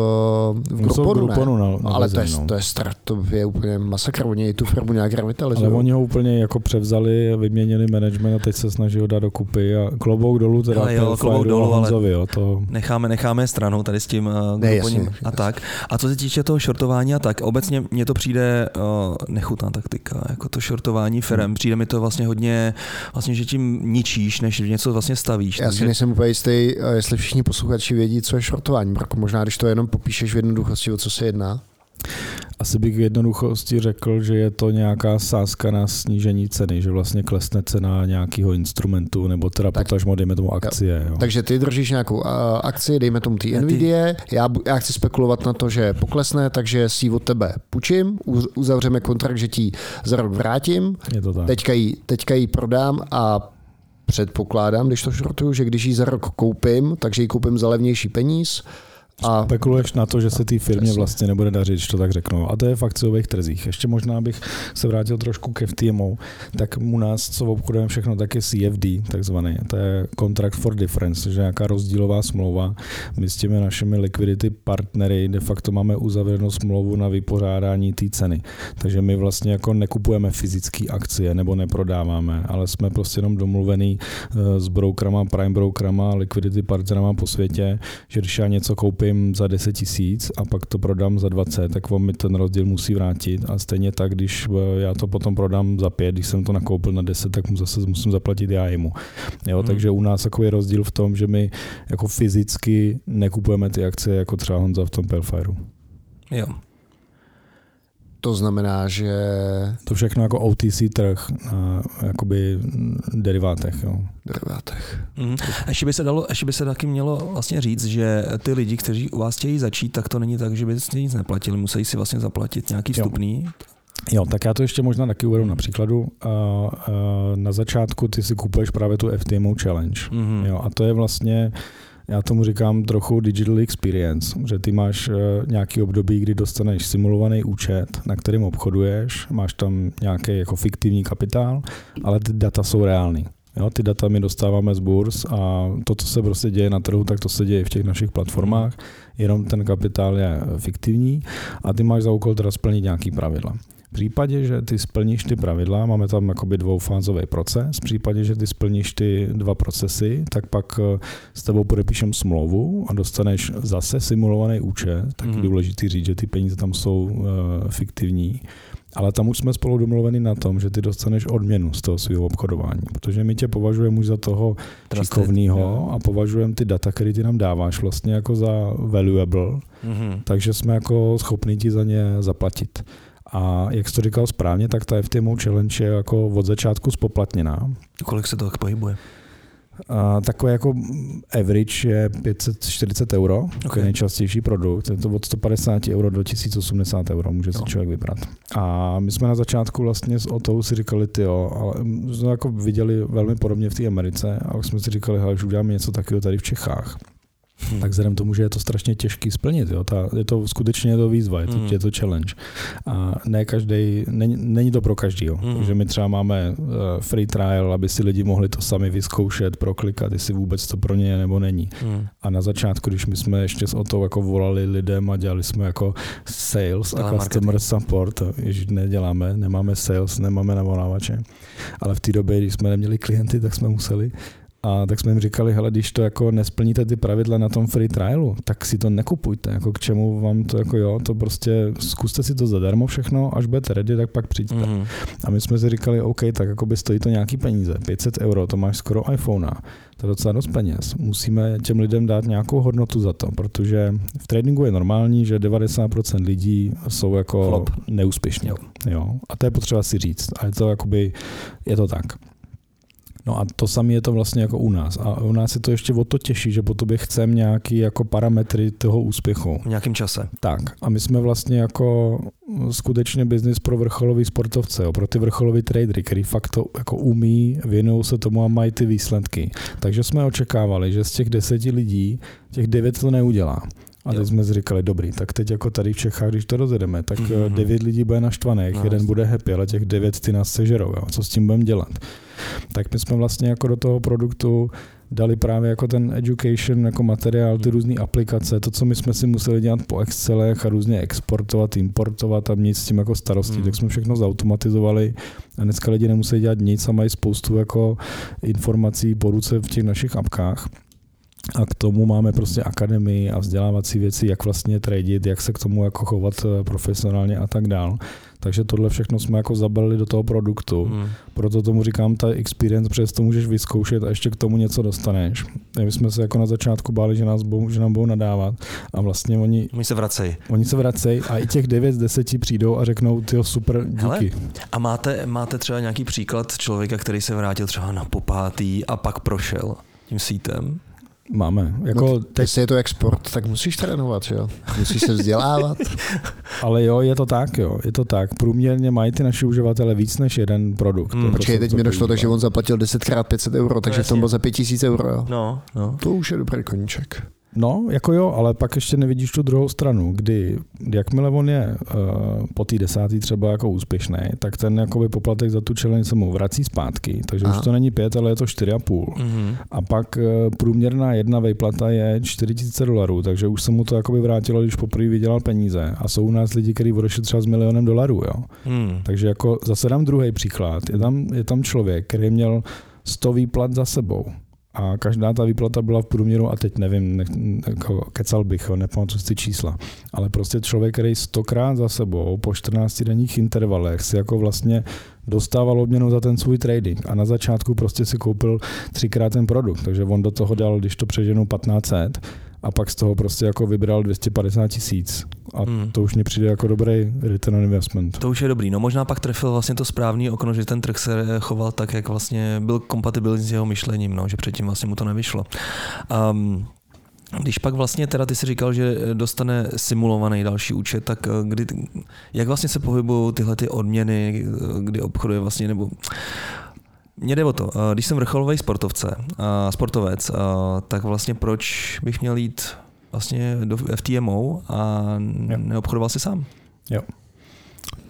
v No, ne? Grouponu na, No, ale to je, no. to je strach, to je úplně masakr, oni tu firmu nějak Ale revitalizují. oni ho úplně jako převzali, vyměnili management a teď se snaží ho dát dokupy a klobouk dolů teda Ale jo, klobouk dolů, ale- Honzovi, jo, to Necháme, necháme stranou tady s tím uh, Ne, jasně, a jasně. tak. A co se týče toho shortování a tak, obecně mně to přijde uh, nechutná taktika, jako to shortování firem. Hmm. Přijde mi to vlastně hodně, vlastně, že tím ničíš, než něco vlastně stavíš. Já si Takže- nejsem úplně jistý, eh, jestli všichni posluchači vědí, co je shortování. Marko, možná, když to jenom popíšeš v jednoduchosti, o co se jedná. Asi bych v jednoduchosti řekl, že je to nějaká sázka na snížení ceny, že vlastně klesne cena nějakého instrumentu, nebo teda Tak. potažmo, dejme tomu akcie. Jo. Takže ty držíš nějakou uh, akci, dejme tomu ty Nvidia, já, já chci spekulovat na to, že poklesne, takže si ji od tebe půjčím, uz- uzavřeme kontrakt, že ti ji za rok vrátím, Je to tak. teďka ji, teďka ji prodám a předpokládám, když to shortuju, že když ji za rok koupím, takže ji koupím za levnější peníz a Spekuluješ na to, že se té firmě Přesně. vlastně nebude dařit, že to tak řeknu. A to je v akciových trzích. Ještě možná bych se vrátil trošku ke FTMO. Tak u nás, co obchodujeme všechno, tak je CFD, takzvaný. To je Contract for Difference, že nějaká rozdílová smlouva. My s těmi našimi liquidity partnery de facto máme uzavřenou smlouvu na vypořádání té ceny. Takže my vlastně jako nekupujeme fyzické akcie nebo neprodáváme, ale jsme prostě jenom domluvený eh, s brokerama, prime brokerama, liquidity partnerama po světě, že když já něco koupím za 10 tisíc a pak to prodám za 20, tak on mi ten rozdíl musí vrátit a stejně tak, když eh, já to potom prodám za 5, když jsem to nakoupil na 10, tak mu zase musím zaplatit já jemu. Jo, Hmm. Takže u nás takový rozdíl v tom, že my jako fyzicky nekupujeme ty akcie jako třeba Honza v tom Pelfireu. Jo. To znamená, že To všechno jako OTC trh na jakoby derivátech. Jo. derivátech. Mhm. A ještě by se dalo, ještě by se taky mělo vlastně říct, že ty lidi, kteří u vás chtějí začít, tak to není tak, že by si nic neplatili, musí si vlastně zaplatit nějaký Jo. vstupný. Jo, tak já to ještě možná taky uvedu na příkladu. Na začátku ty si kupuješ právě tu FTMO Challenge. Mhm. Jo, a to je vlastně, já tomu říkám trochu digital experience, že ty máš eh, nějaký období, kdy dostaneš simulovaný účet, na kterým obchoduješ, máš tam nějaký jako fiktivní kapitál, ale ty data jsou reální. Jo, ty data my dostáváme z burs a to, co se prostě děje na trhu, tak to se děje v těch našich platformách, jenom ten kapitál je fiktivní a ty máš za úkol teda splnit nějaký pravidla. V případě, že ty splníš ty pravidla, máme tam jakoby dvoufázový proces, v případě, že ty splníš ty dva procesy, tak pak eh, s tebou podepíšem smlouvu a dostaneš zase simulovaný účet, tak je Mhm. důležitý říct, že ty peníze tam jsou uh, fiktivní, ale tam už jsme spolu domluveni na tom, že ty dostaneš odměnu z toho svého obchodování, protože my tě považujeme už za toho šikovného a považujeme ty data, které ty nám dáváš vlastně jako za valuable, Mhm. takže jsme jako schopni ti za ně zaplatit. A jak jsi to říkal správně, tak ta FTMO challenge je jako od začátku spoplatněná. Kolik se to tak pohybuje? A takové jako average je 540 euro, okay. je nejčastější produkt, je to od 150 euro do 1080 euro, může si člověk vybrat. A my jsme na začátku vlastně s Otou si říkali, ty jo, ale jsme jako viděli velmi podobně v té Americe a už jsme si říkali, hele, už uděláme něco takového tady v Čechách. Hm. Tak vzhledem tomu, že je to strašně těžký splnit, jo, ta, je to skutečně je to výzva, je to, Mm. je to challenge. A ne každý, není, není to pro každýho. Mm. Takže my třeba máme uh, free trial, aby si lidi mohli to sami vyzkoušet, proklikat, jestli vůbec to pro ně je nebo není. Mhm. A na začátku, když my jsme ještě s Otou jako volali lidem a dělali jsme jako sales a customer support, jež neděláme, nemáme sales, nemáme navolávače, ale v té době, když jsme neměli klienty, tak jsme museli, A tak jsme jim říkali, hele, když to jako nesplníte ty pravidla na tom free trialu, tak si to nekupujte, jako k čemu vám to jako jo, to prostě zkuste si to zadarmo všechno, až budete ready, tak pak přijďte. Mm-hmm. A my jsme si říkali, OK, tak jako by stojí to nějaký peníze, 500 euro, to máš skoro iPhone, to je docela dost peněz. Musíme těm lidem dát nějakou hodnotu za to, protože v tradingu je normální, že 90% lidí jsou jako Flop. neúspěšní. Jo. jo. A to je potřeba si říct. A je to jakoby, je to tak. No a to samé je to vlastně jako u nás. A u nás je to ještě o to těžší, že po tobě chcem nějaký jako parametry toho úspěchu. V nějakém čase. Tak. A my jsme vlastně jako skutečně biznis pro vrcholový sportovce, jo, pro ty vrcholový tradery, který fakt to jako umí, věnují se tomu a mají ty výsledky. Takže jsme očekávali, že z těch deseti lidí těch devět to neudělá. A teď jsme si říkali, dobrý, tak teď jako tady v Čechách, když to rozjedeme, tak mm-hmm. devět lidí bude naštvaných, no, jeden bude happy, ale těch devět ty nás sežerou. Jo. Co s tím budeme dělat? Tak my jsme vlastně jako do toho produktu dali právě jako ten education jako materiál, ty různé aplikace, to, co my jsme si museli dělat po Excelech a různě exportovat, importovat a mít s tím jako starosti, hmm. tak jsme všechno zautomatizovali a dneska lidi nemusí dělat nic a mají spoustu jako informací po ruce v těch našich apkách. A k tomu máme prostě akademii a vzdělávací věci, jak vlastně tradit, jak se k tomu jako chovat eh, profesionálně a tak dál. Takže tohle všechno jsme jako zabalili do toho produktu. Hmm. Proto tomu říkám ta experience, protože to můžeš vyzkoušet a ještě k tomu něco dostaneš. My jsme se jako na začátku báli, že, nás budou, že nám budou nadávat a vlastně oni... Oni se vracejí. Oni se vracejí a i těch 9 z 10 přijdou a řeknou, ty super, díky. Hele, a máte, máte třeba nějaký příklad člověka, který se vrátil třeba na popátý a pak prošel tím sítem? Máme. Jako no, teď... Jestli je to export, tak musíš trénovat, jo? Musíš se vzdělávat. Ale jo, je to tak, jo. Je to tak. Průměrně mají ty naši uživatele víc než jeden produkt. Hmm. Počkej, teď mi došlo, takže on zaplatil 10 x 500 euro, takže no, v tom byl za 5000 euro, jo? No, no. To už je dobrý koníček. No, jako jo, ale pak ještě nevidíš tu druhou stranu, kdy jakmile on je uh, po té desátý třeba jako úspěšný, tak ten jakoby poplatek za tu challenge se mu vrací zpátky, takže Aha. už to není pět, ale je to čtyři a půl. Mm-hmm. A pak uh, průměrná jedna vejplata je 4000 dolarů, takže už se mu to jakoby vrátilo, když poprvé vydělal peníze. A jsou u nás lidi, kteří odešli třeba s milionem dolarů, jo. Mm. Takže jako zase dám druhý příklad. Je tam, je tam člověk, který měl 100 výplat za sebou a každá ta výplata byla v průměru, a teď nevím, ne, jako kecal bych, nepamatuji si čísla, ale prostě člověk, který stokrát za sebou po 14 denních intervalech si jako vlastně dostával odměnu za ten svůj trading a na začátku prostě si koupil třikrát ten produkt, takže on do toho dal, když to přeženu 1500, a pak z toho prostě jako vybral 250 tisíc. A hmm. to už mi přijde jako dobrý return on investment. To už je dobrý. No možná pak trefil vlastně to správný okno, že ten trh se choval tak, jak vlastně byl kompatibilní s jeho myšlením, no, že předtím vlastně mu to nevyšlo. Um, když pak vlastně teda ty si říkal, že dostane simulovaný další účet, tak eh, kdy, jak vlastně se pohybují tyhle ty odměny, eh, kdy obchoduje vlastně, nebo mně jde o to, eh, když jsem vrcholový sportovce, sportovec, tak vlastně proč bych měl jít vlastně do FTMO a neobchodoval si sám? Jo.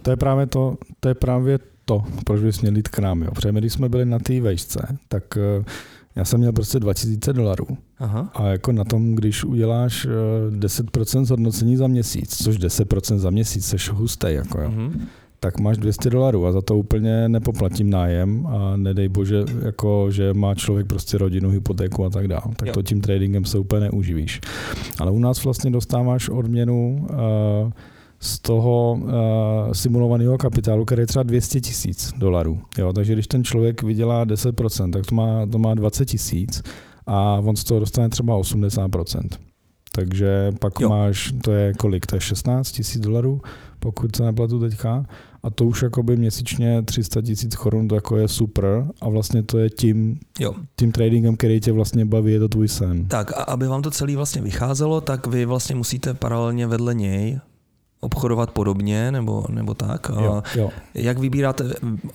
To je právě to, to je právě to, proč bys měl jít k nám. Jo. Protože my, když jsme byli na té vejšce, tak eh, já jsem měl prostě 2000 dolarů. Aha. A jako na tom, když uděláš 10% eh, zhodnocení za měsíc, což 10% za měsíc, seš hustý, jako jo. Uh-huh tak máš 200 dolarů a za to úplně nepoplatím nájem a nedej bože, jako, že má člověk prostě rodinu, hypotéku a tak dále. Tak jo. to tím tradingem se úplně neuživíš. Ale u nás vlastně dostáváš odměnu uh, z toho uh, simulovaného kapitálu, který je třeba 200 tisíc dolarů. Jo, takže když ten člověk vydělá 10%, tak to má, to má 20 tisíc a on z toho dostane třeba 80%. Takže pak jo. máš, to je kolik, to je 16 tisíc dolarů, pokud se neplatu teďka a to už jakoby měsíčně 300 tisíc korun, to jako je super a vlastně to je tím, jo. tím tradingem, který tě vlastně baví, je to tvůj sen. Tak a aby vám to celé vlastně vycházelo, tak vy vlastně musíte paralelně vedle něj obchodovat podobně nebo, nebo tak. Jo, jo. Jak vybíráte,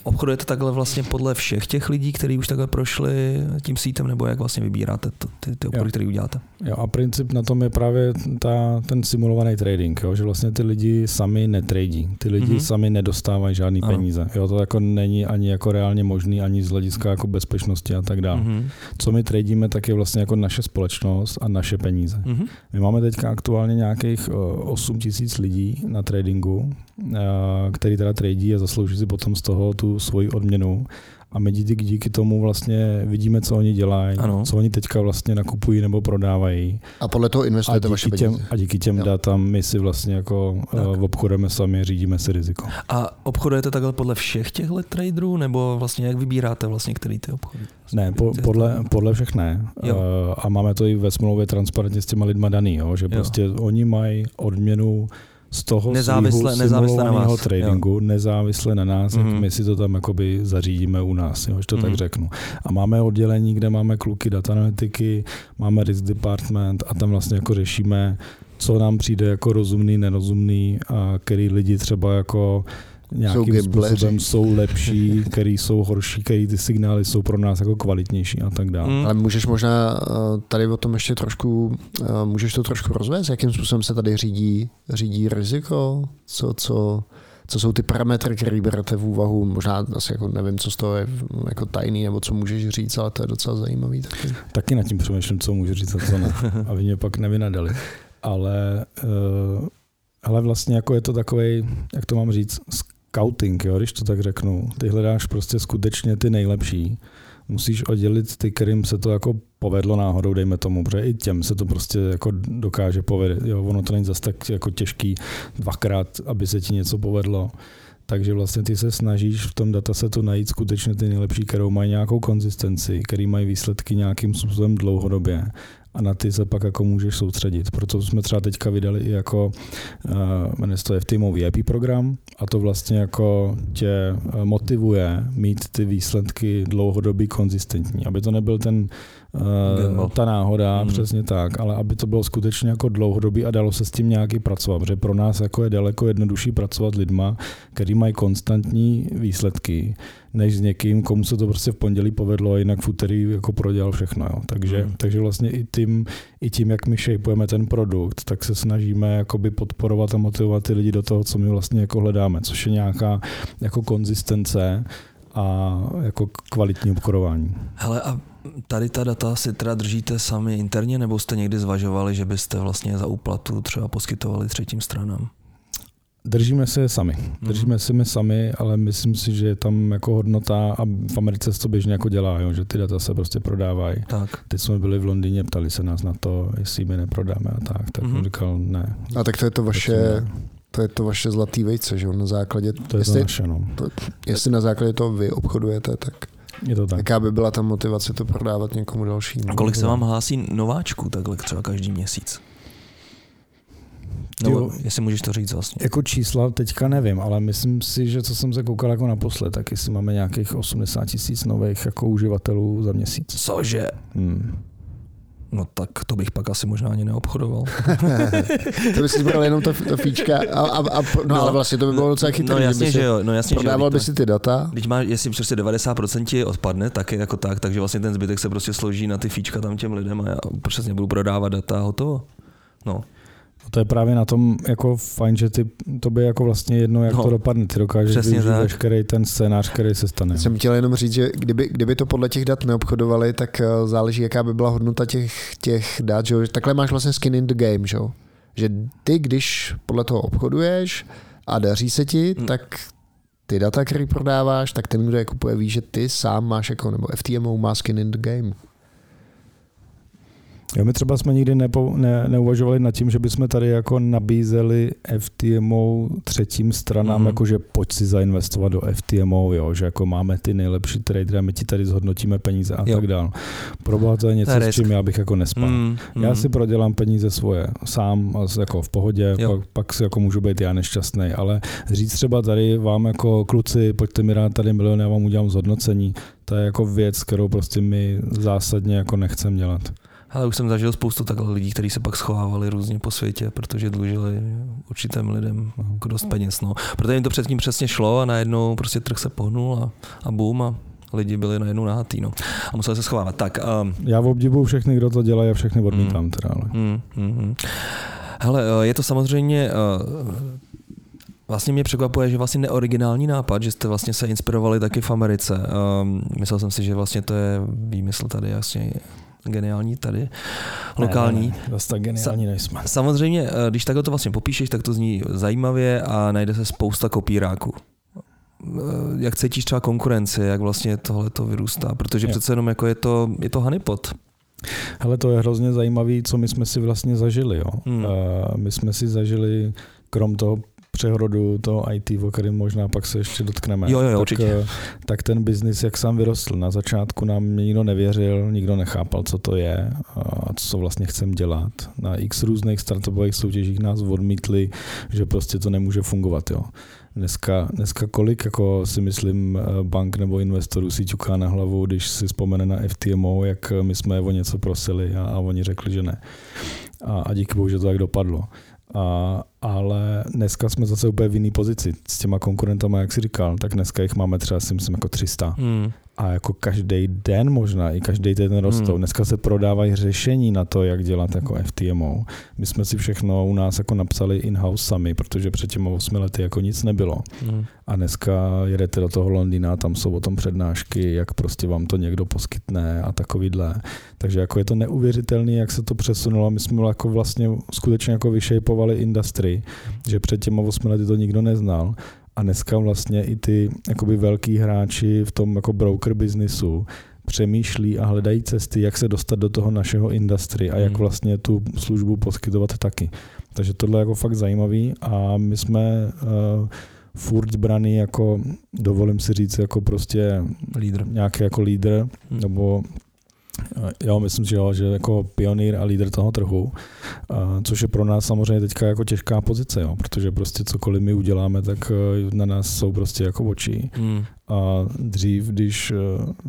obchodujete takhle vlastně podle všech těch lidí, kteří už takhle prošli tím sítem, nebo jak vlastně vybíráte to, ty, ty obchody, které uděláte? Jo, a princip na tom je právě ta, ten simulovaný trading, jo, že vlastně ty lidi sami netradí, ty lidi mm-hmm. sami nedostávají žádný ano. peníze. Jo, to jako není ani jako reálně možný, ani z hlediska jako bezpečnosti a tak dále. Mm-hmm. Co my tradingíme, tak je vlastně jako naše společnost a naše peníze. Mm-hmm. My máme teďka aktuálně nějakých 8 tisíc lidí, na tradingu, eh, který teda tradí a zaslouží si potom z toho tu svoji odměnu. a my díky, díky tomu vlastně vidíme, co oni dělají, Ano. co oni teďka vlastně nakupují nebo prodávají. A podle toho A investujete vaše díky, těm, peníze. a díky těm Jo. datám my si vlastně jako uh, obchodujeme sami, řídíme si riziko. A obchodujete takhle podle všech těchto traderů, nebo vlastně jak vybíráte vlastně, který ty obchody? Ne, po, podle, podle všech ne. Jo. Uh, a máme to i ve smlouvě transparentně s těma lidma daný, jo, že Jo. prostě oni mají odměnu z toho Nezávisle- nezávisle na vás, tradingu, nezávisle na nás, Mhm. jak my si to tam jakoby zařídíme u nás, jo, že to Mhm. tak řeknu. A máme oddělení, kde máme kluky data analytiky, máme risk department a tam vlastně jako řešíme, co nám přijde jako rozumný, nerozumný a který lidi třeba jako nějakým gambleři. způsobem jsou lepší, který jsou horší, který ty signály jsou pro nás jako kvalitnější a tak dále. Mm. Ale můžeš možná eh, tady o tom ještě trošku, eh, můžeš to trošku rozvést, jakým způsobem se tady řídí, řídí riziko, co, co, co jsou ty parametry, které berete v úvahu, možná asi jako nevím, co z toho je jako tajný, nebo co můžeš říct, ale to je docela zajímavý taky. Taky nad tím přemýšlím, co můžu říct a co ne. A vy mě pak nevynadali. Ale, uh, ale vlastně jako je to takový, jak to mám říct, scouting, jo, když to tak řeknu. Ty hledáš prostě skutečně ty nejlepší. Musíš oddělit ty, kterým se to jako povedlo náhodou, dejme tomu, protože i těm se to prostě jako dokáže povedet. Jo, ono to není zase tak jako těžký dvakrát, aby se ti něco povedlo. Takže vlastně ty se snažíš v tom datasetu najít skutečně ty nejlepší, kterou mají nějakou konzistenci, který mají výsledky nějakým způsobem dlouhodobě a na ty se pak jako můžeš soustředit. Proto jsme třeba teďka vydali i jako, uh, jmenuje se to FTMO VIP program a to vlastně jako tě eh, motivuje mít ty výsledky dlouhodobý konzistentní, aby to nebyl ten Uh, ta náhoda, Mhm. mm. přesně tak, ale aby to bylo skutečně jako dlouhodobý a dalo se s tím nějaký pracovat, protože pro nás jako je daleko jednodušší pracovat s lidma, který mají konstantní výsledky, než s někým, komu se to prostě v pondělí povedlo a jinak v úterý jako prodělal všechno. Jo. Takže, Mhm. takže vlastně i tím, i tím, jak my shapeujeme ten produkt, tak se snažíme jakoby podporovat a motivovat ty lidi do toho, co my vlastně jako hledáme, což je nějaká jako konzistence a jako kvalitní obchodování. Hele, a tady ta data si teda držíte sami interně, nebo jste někdy zvažovali, že byste vlastně za úplatu třeba poskytovali třetím stranám? Držíme si je sami. Mhm. Držíme si my sami, ale myslím si, že je tam jako hodnota a v Americe se to běžně jako dělá, jo, že ty data se prostě prodávají. Tak. Teď jsme byli v Londýně, ptali se nás na to, jestli my neprodáme a tak. Tak Mhm. mm-hmm. říkal, ne. A tak to je to vaše, to je to vaše zlatý vejce, že jo, na základě, To je to jestli, naše, no. jestli na základě toho vy obchodujete, tak Je to tak. jaká by byla ta motivace to prodávat někomu dalšímu? A kolik se vám hlásí nováčků takhle třeba každý měsíc? Nebo Jo. jestli můžeš to říct vlastně. Jako čísla teďka nevím, ale myslím si, že co jsem se koukal jako naposled, tak jestli máme nějakých 80 tisíc nových jako uživatelů za měsíc. Cože? Hmm. No tak to bych pak asi možná ani neobchodoval. to by si zbral jenom to, to fíčka, a, a, a, no, No. ale vlastně to by bylo docela chytrý, No jasně, by že jo. No jasně, že jo. prodával by si ty data, Teď má, jestli prostě 90% ti odpadne, tak je jako tak, takže vlastně ten zbytek se prostě složí na ty fíčka tam těm lidem a já přesně budu prodávat data a hotovo. No, to je právě na tom jako fajn, že ty, to by jako vlastně jedno, jak No. no, to dopadne. Ty dokážeš Přesně využít tak. veškerý ten scénář, který se stane. Jsem chtěl jenom říct, že kdyby, kdyby to podle těch dat neobchodovali, tak eh, záleží, jaká by byla hodnota těch, těch dat. Že? jo. Takhle máš vlastně skin in the game, že? jo. že ty, když podle toho obchoduješ a daří se ti, Hmm. tak ty data, které prodáváš, tak ten, kdo je kupuje, ví, že ty sám máš jako, nebo FTMO má skin in the game. Jo, my třeba jsme nikdy nepo, ne, neuvažovali nad tím, že bychom tady jako nabízeli FTMO třetím stranám, Mhm. mm. jako že pojď si zainvestovat do FTMO, jo, že jako máme ty nejlepší tradery a my ti tady zhodnotíme peníze a Jo. tak dál. Pro boha to je něco, To je s čím já bych jako nespal. Mm, Já si prodělám peníze svoje sám, jako v pohodě, Jo. pak, pak si jako můžu být já nešťastný, ale říct třeba tady vám jako kluci, pojďte mi dát tady milion, já vám udělám zhodnocení, to je jako věc, kterou prostě my zásadně jako nechcem dělat. Ale už jsem zažil spoustu takhle lidí, kteří se pak schovávali různě po světě, protože dlužili určitým lidem jako dost peněz. No. Protože jim to předtím přesně šlo a najednou prostě trh se pohnul a, a boom a lidi byli najednou nahatý. No. A museli se schovávat. Tak, um, Já obdivuju všechny, kdo to dělají a všechny odmítám Mm. teda, ale. Mm, mm, mm. Hele, eh, je to samozřejmě eh, Vlastně mě překvapuje, že vlastně neoriginální nápad, že jste vlastně se inspirovali taky v Americe. Um, myslel jsem si, že vlastně to je výmysl tady jasně geniální tady, lokální. Ne, ne, ne, tak geniální nejsme. Samozřejmě, eh, když takhle to vlastně popíšeš, tak to zní zajímavě a najde se spousta kopíráků. jak cítíš třeba konkurenci, jak vlastně tohle to vyrůstá, protože Jo. přece jenom jako je to, je to honeypot. Hele, to je hrozně zajímavé, co my jsme si vlastně zažili. Jo. Hmm. Uh, my jsme si zažili, krom toho přehrodu toho IT, o kterém možná pak se ještě dotkneme. Jo, jo, jo, tak, určitě. eh, tak ten biznis, jak sám vyrostl. Na začátku nám nikdo nevěřil, nikdo nechápal, co to je a co vlastně chcem dělat. Na x různých startupových soutěžích nás odmítli, že prostě to nemůže fungovat. Jo. Dneska, dneska kolik, jako si myslím, eh, bank nebo investorů si ťuká na hlavu, když si vzpomene na FTMO, jak my jsme o něco prosili a, a oni řekli, že ne. A, a díky bohu, že to tak dopadlo. A, ale dneska jsme zase úplně v jiné pozici. S těma konkurentama, jak jsi říkal, tak dneska jich máme třeba si myslím jako 300. Hmm. A jako každý den možná, i každý den rostou. Hmm. Dneska se prodávají řešení na to, jak dělat jako FTMO. My jsme si všechno u nás jako napsali in-house sami, protože před těma 8 lety jako nic nebylo. Hmm. A dneska jedete do toho Londýna, tam jsou o tom přednášky, jak prostě vám to někdo poskytne a takovýhle. Takže jako je to neuvěřitelné, jak se to přesunulo. My jsme jako vlastně skutečně jako vyšejpovali industry, že před těma 8 lety to nikdo neznal. A dneska vlastně i ty jakoby velký hráči v tom jako broker biznisu přemýšlí a hledají cesty, jak se dostat do toho našeho industry a jak Hmm. vlastně tu službu poskytovat taky. Takže tohle je jako fakt zajímavý a my jsme uh, furt braný jako, dovolím si říct, jako prostě Lídr. nějaký jako lídr, Hmm. nebo jo, myslím, že jo, že jako pionýr a lídr toho trhu, a což je pro nás samozřejmě teďka jako těžká pozice, jo, protože prostě cokoliv my uděláme, tak eh, na nás jsou prostě jako oči. Hmm. A dřív, když eh,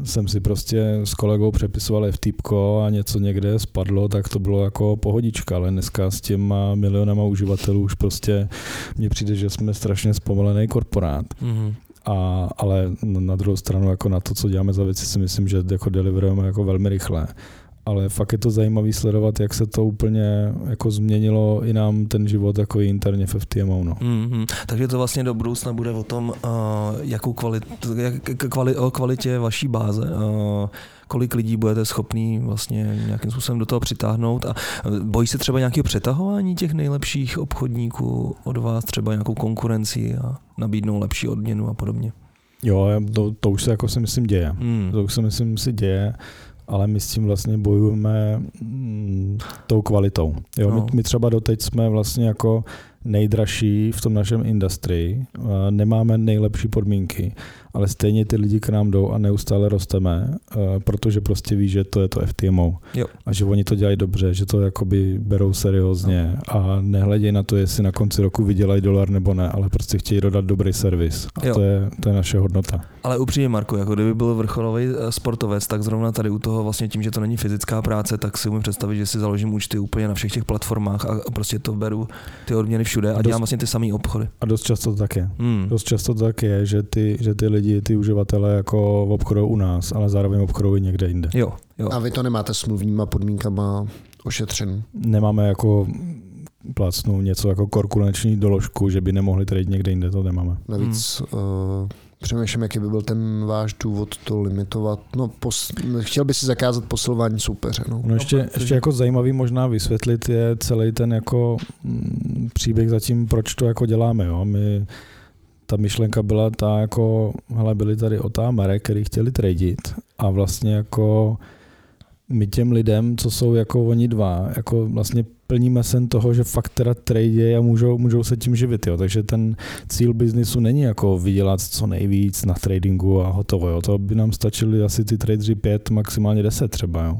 jsem si prostě s kolegou přepisoval FTPko a něco někde spadlo, tak to bylo jako pohodička, ale dneska s těma milionama uživatelů už prostě mně přijde, že jsme strašně zpomalený korporát. Hmm. A, ale na druhou stranu jako na to, co děláme za věci, si myslím, že jako deliverujeme jako velmi rychle. Ale fakt je to zajímavé sledovat, jak se to úplně jako změnilo i nám ten život jako i interně v FTMO. No. Mm-hmm. Takže to vlastně do budoucna bude o tom, uh, jakou kvalit, jak, kvali, o kvalitě vaší báze, uh, kolik lidí budete schopný vlastně nějakým způsobem do toho přitáhnout a bojí se třeba nějakého přetahování těch nejlepších obchodníků od vás, třeba nějakou konkurenci a nabídnou lepší odměnu a podobně. Jo, to, to už se jako si myslím děje. Hmm. To už si myslím si děje, ale my s tím vlastně bojujeme mm, tou kvalitou. Jo, No. my, my třeba doteď jsme vlastně jako nejdražší v tom našem industrii, a nemáme nejlepší podmínky, ale stejně ty lidi k nám jdou a neustále rosteme, eh, protože prostě ví, že to je to FTMO Jo. a že oni to dělají dobře, že to jakoby berou seriózně a nehledějí na to, jestli na konci roku vydělají dolar nebo ne, ale prostě chtějí dodat dobrý servis a Jo. to je, to je naše hodnota. Ale upřímně, Marko, jako kdyby byl vrcholový eh, sportovec, tak zrovna tady u toho vlastně tím, že to není fyzická práce, tak si umím představit, že si založím účty úplně na všech těch platformách a prostě to beru ty odměny všude a Dost- dělám vlastně ty samé obchody. A dost často to tak je. Hmm. Dost často to tak je, že ty, že ty lidi, ty uživatelé jako obchodou u nás, ale zároveň obchodou i někde jinde. Jo, jo. A vy to nemáte smluvníma podmínkama ošetřen. Nemáme jako plácnu něco jako korkulenční doložku, že by nemohli trade někde jinde, to nemáme. Navíc hmm. uh, přemýšlím, jaký by byl ten váš důvod to limitovat. No, pos, chtěl by si zakázat posilování soupeře. No. No ještě, protože- ještě jako zajímavý možná vysvětlit je celý ten jako mm, příběh zatím, proč to jako děláme. Jo? My, ta myšlenka byla ta jako, hele, byli tady otámere, který chtěli tradit a vlastně jako my těm lidem, co jsou jako oni dva, jako vlastně plníme sen toho, že fakt teda trade a můžou, můžou se tím živit. Jo. Takže ten cíl biznisu není jako vydělat co nejvíc na tradingu a hotovo. Jo. To by nám stačily asi ty tradeři 5, maximálně 10 třeba. Jo.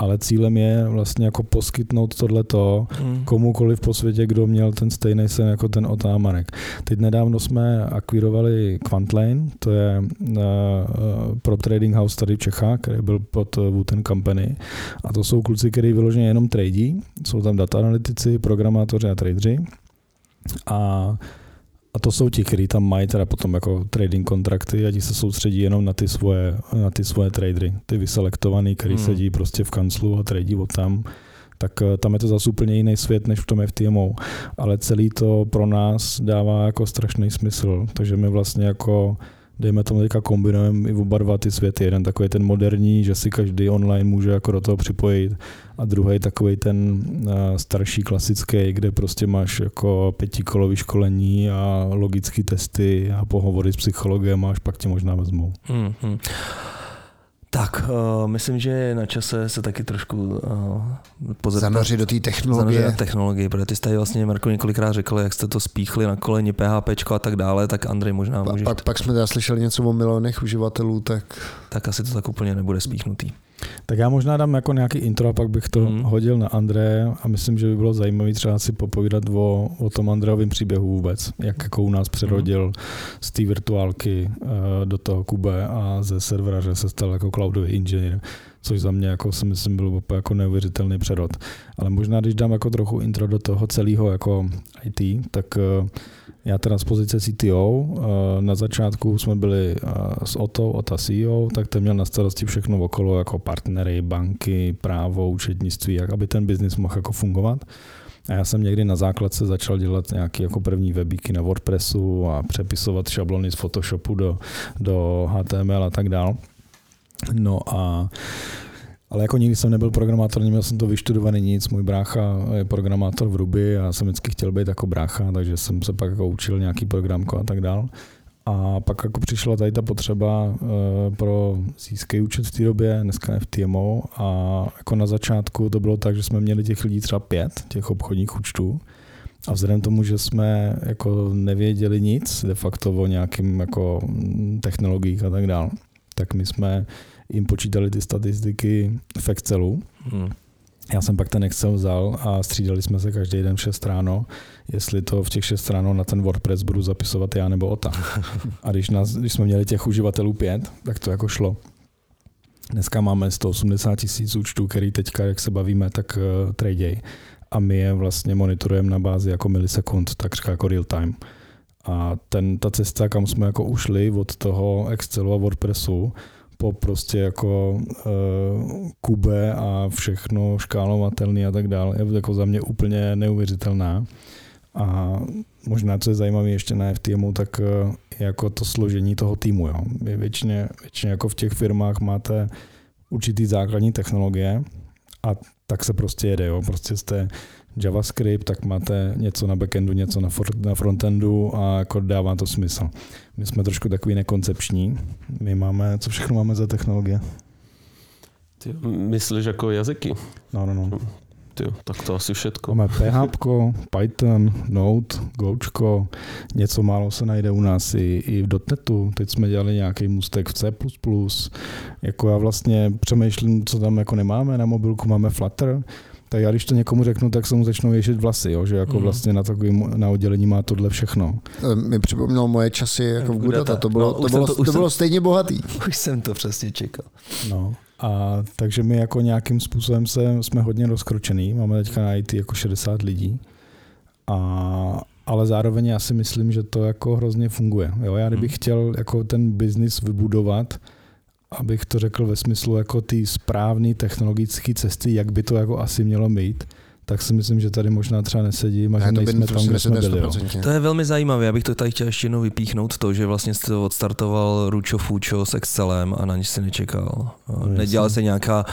Ale cílem je vlastně jako poskytnout tohleto Hmm. komukoliv po světě, kdo měl ten stejný sen jako ten otámarek. Teď nedávno jsme akvirovali Quantlane, to je uh, pro trading house tady v Čechách, který byl pod uh, Wooten Company. A to jsou kluci, kteří vyloženě jenom tradí. Jsou tam data analytici, programátoři a tradeři. A a to jsou ti, kteří tam mají teda potom jako trading kontrakty a ti se soustředí jenom na ty svoje, na ty svoje tradery. Ty vyselektovaný, který Hmm. sedí prostě v kanclu a tradí od tam tak eh, tam je to zase úplně jiný svět než v tom FTMO. Ale celý to pro nás dává jako strašný smysl. Takže my vlastně jako dejme tomu teďka kombinujeme i oba dva ty světy. Jeden takový ten moderní, že si každý online může jako do toho připojit a druhý takový ten eh, starší klasický, kde prostě máš jako pětikolový školení a logické testy a pohovory s psychologem a až pak tě možná vezmou. Mm-hmm. Tak, uh, myslím, že je na čase se taky trošku uh, pozeptat. Zanořit do té technologie. Zanořit technologie, protože ty jste tady vlastně, Marko, několikrát řekl, jak jste to spíchli na koleni, PHP a tak dále, tak Andrej možná může. Pak, pak jsme teda slyšeli něco o milionech uživatelů, tak... Tak asi to tak úplně nebude spíchnutý. Tak já možná dám jako nějaký intro a pak bych to hmm. hodil na André a myslím, že by bylo zajímavé třeba si popovídat o, o tom Andreovém příběhu vůbec, jak jako u nás přerodil hmm. z té virtuálky uh, do toho Kube a ze servera, že se stal jako cloudový inženýr což za mě jako si myslím byl jako neuvěřitelný přerod. Ale možná, když dám jako trochu intro do toho celého jako IT, tak uh, já teda z pozice CTO, eh, na začátku jsme byli eh, s Oto, Ota CEO, tak ten měl na starosti všechno okolo, jako partnery, banky, právo, účetnictví, jak aby ten biznis mohl jako fungovat. A já jsem někdy na základce začal dělat nějaké jako první webíky na WordPressu a přepisovat šablony z Photoshopu do, do HTML a tak dál. No a ale jako nikdy jsem nebyl programátor, neměl jsem to vyštudovaný nic. Můj brácha je programátor v Ruby a já jsem vždycky chtěl být jako brácha, takže jsem se pak jako učil nějaký programko a tak dál. A pak jako přišla tady ta potřeba uh, pro získý účet v té době, dneska FTMO a jako na začátku to bylo tak, že jsme měli těch lidí třeba pět, těch obchodních účtů. A vzhledem tomu, že jsme jako nevěděli nic de facto o nějakým jako technologiích a tak dál, tak my jsme jim počítali ty statistiky v Excelu. Hmm. Já jsem pak ten Excel vzal a střídali jsme se každý den v 6 ráno, jestli to v těch 6 ráno na ten WordPress budu zapisovat já nebo Ota. A když, nás, když jsme měli těch uživatelů pět, tak to jako šlo. Dneska máme 180 tisíc účtů, který teďka, jak se bavíme, tak uh, traděj. A my je vlastně monitorujeme na bázi jako milisekund, takřka jako real time. A ten, ta cesta, kam jsme jako ušli od toho Excelu a WordPressu, po prostě jako uh, kube a všechno škálovatelný a tak dále je jako za mě úplně neuvěřitelná. A možná, co je zajímavé ještě na FTMu, tak uh, jako to složení toho týmu. Jo. Vy většině, většině jako v těch firmách máte určitý základní technologie a tak se prostě jede. Jo. Prostě jste JavaScript, tak máte něco na backendu, něco na, for, na frontendu a jako dává to smysl. My jsme trošku takový nekoncepční. My máme, co všechno máme za technologie? Ty myslíš jako jazyky? No, no, no. Ty, tak to asi všetko. Máme PHP, Python, Node, Gočko, něco málo se najde u nás i, i v .NETu. Teď jsme dělali nějaký můstek v C++. Jako já vlastně přemýšlím, co tam jako nemáme na mobilku, máme Flutter, tak já když to někomu řeknu, tak se mu začnou ježit vlasy, jo? že jako mm. vlastně na takovém na oddělení má tohle všechno. Eh, mi připomnělo moje časy jako v Gudata, to bylo, no, to, bylo, to, to bylo stejně bohatý. Už jsem to přesně čekal. No. A takže my jako nějakým způsobem se, jsme hodně rozkročený, máme teďka na IT jako 60 lidí, a, ale zároveň já si myslím, že to jako hrozně funguje. Jo? Já kdybych hmm. chtěl jako ten biznis vybudovat, abych to řekl ve smyslu jako ty správné technologické cesty, jak by to jako asi mělo být, tak si myslím, že tady možná třeba nesedí, a že nejsme tam, kde jsme byli. Jo. To je velmi zajímavé, abych to tady chtěl ještě jednou vypíchnout, to, že vlastně jste odstartoval Ručo Fučo s Excelem a na nic si nečekal. No, Nedělal se nějaká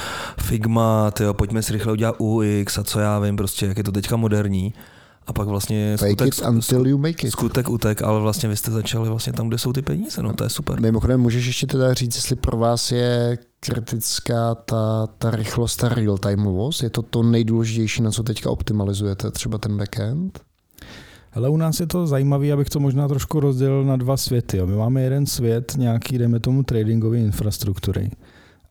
Figma, tyjo, pojďme si rychle udělat UX a co já vím, prostě jak je to teďka moderní a pak vlastně skutek, it until you make it. skutek utek, ale vlastně vy jste začali vlastně tam, kde jsou ty peníze, no to je super. Mimochodem můžeš ještě teda říct, jestli pro vás je kritická ta, ta rychlost, ta real timeovost, je to to nejdůležitější, na co teďka optimalizujete, třeba ten backend? Ale u nás je to zajímavé, abych to možná trošku rozdělil na dva světy. Jo. My máme jeden svět nějaký, jdeme tomu, tradingové infrastruktury.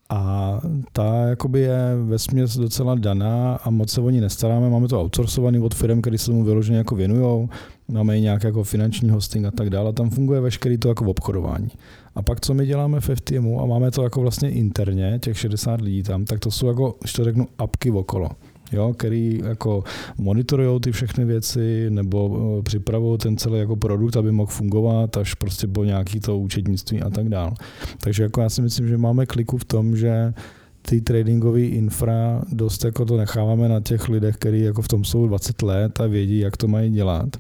A ta jakoby je ve směs docela daná a moc se o ní nestaráme. Máme to outsourcovaný od firm, který se tomu vyloženě jako věnují. Máme i nějak jako finanční hosting a tak dále. Tam funguje veškerý to jako v obchodování. A pak, co my děláme v FTMu a máme to jako vlastně interně, těch 60 lidí tam, tak to jsou jako, když to řeknu, apky okolo jo, který jako monitorují ty všechny věci nebo eh, připravují ten celý jako produkt, aby mohl fungovat až prostě po nějaký to účetnictví a tak dál. Takže jako já si myslím, že máme kliku v tom, že ty tradingové infra dost jako to necháváme na těch lidech, kteří jako v tom jsou 20 let a vědí, jak to mají dělat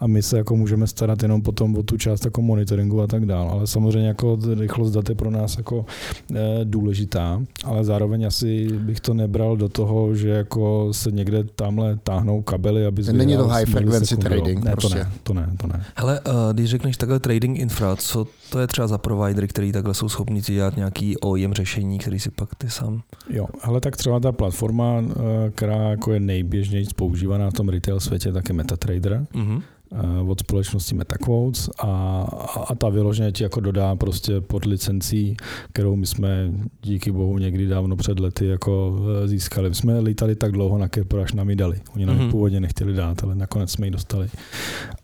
a my se jako můžeme starat jenom potom o tu část jako monitoringu a tak dále. Ale samozřejmě jako rychlost dat je pro nás jako e, důležitá, ale zároveň asi bych to nebral do toho, že jako se někde tamhle táhnou kabely, aby Není to high frequency trading. Ne, prostě. to ne, to ne, to ne. Hele, uh, když řekneš takhle trading infra, co to je třeba za providery, který takhle jsou schopni ti dělat nějaký OEM řešení, který si pak ty sám... Jo, ale tak třeba ta platforma, která jako je nejběžněji používaná v tom retail světě, tak je MetaTrader. Mm-hmm od společnosti MetaQuotes a, a ta vyloženě ti jako dodá prostě pod licencí, kterou my jsme díky bohu někdy dávno před lety jako e, získali. My jsme lítali tak dlouho na Kerper, až nám ji dali. Oni nám mm-hmm. původně nechtěli dát, ale nakonec jsme ji dostali.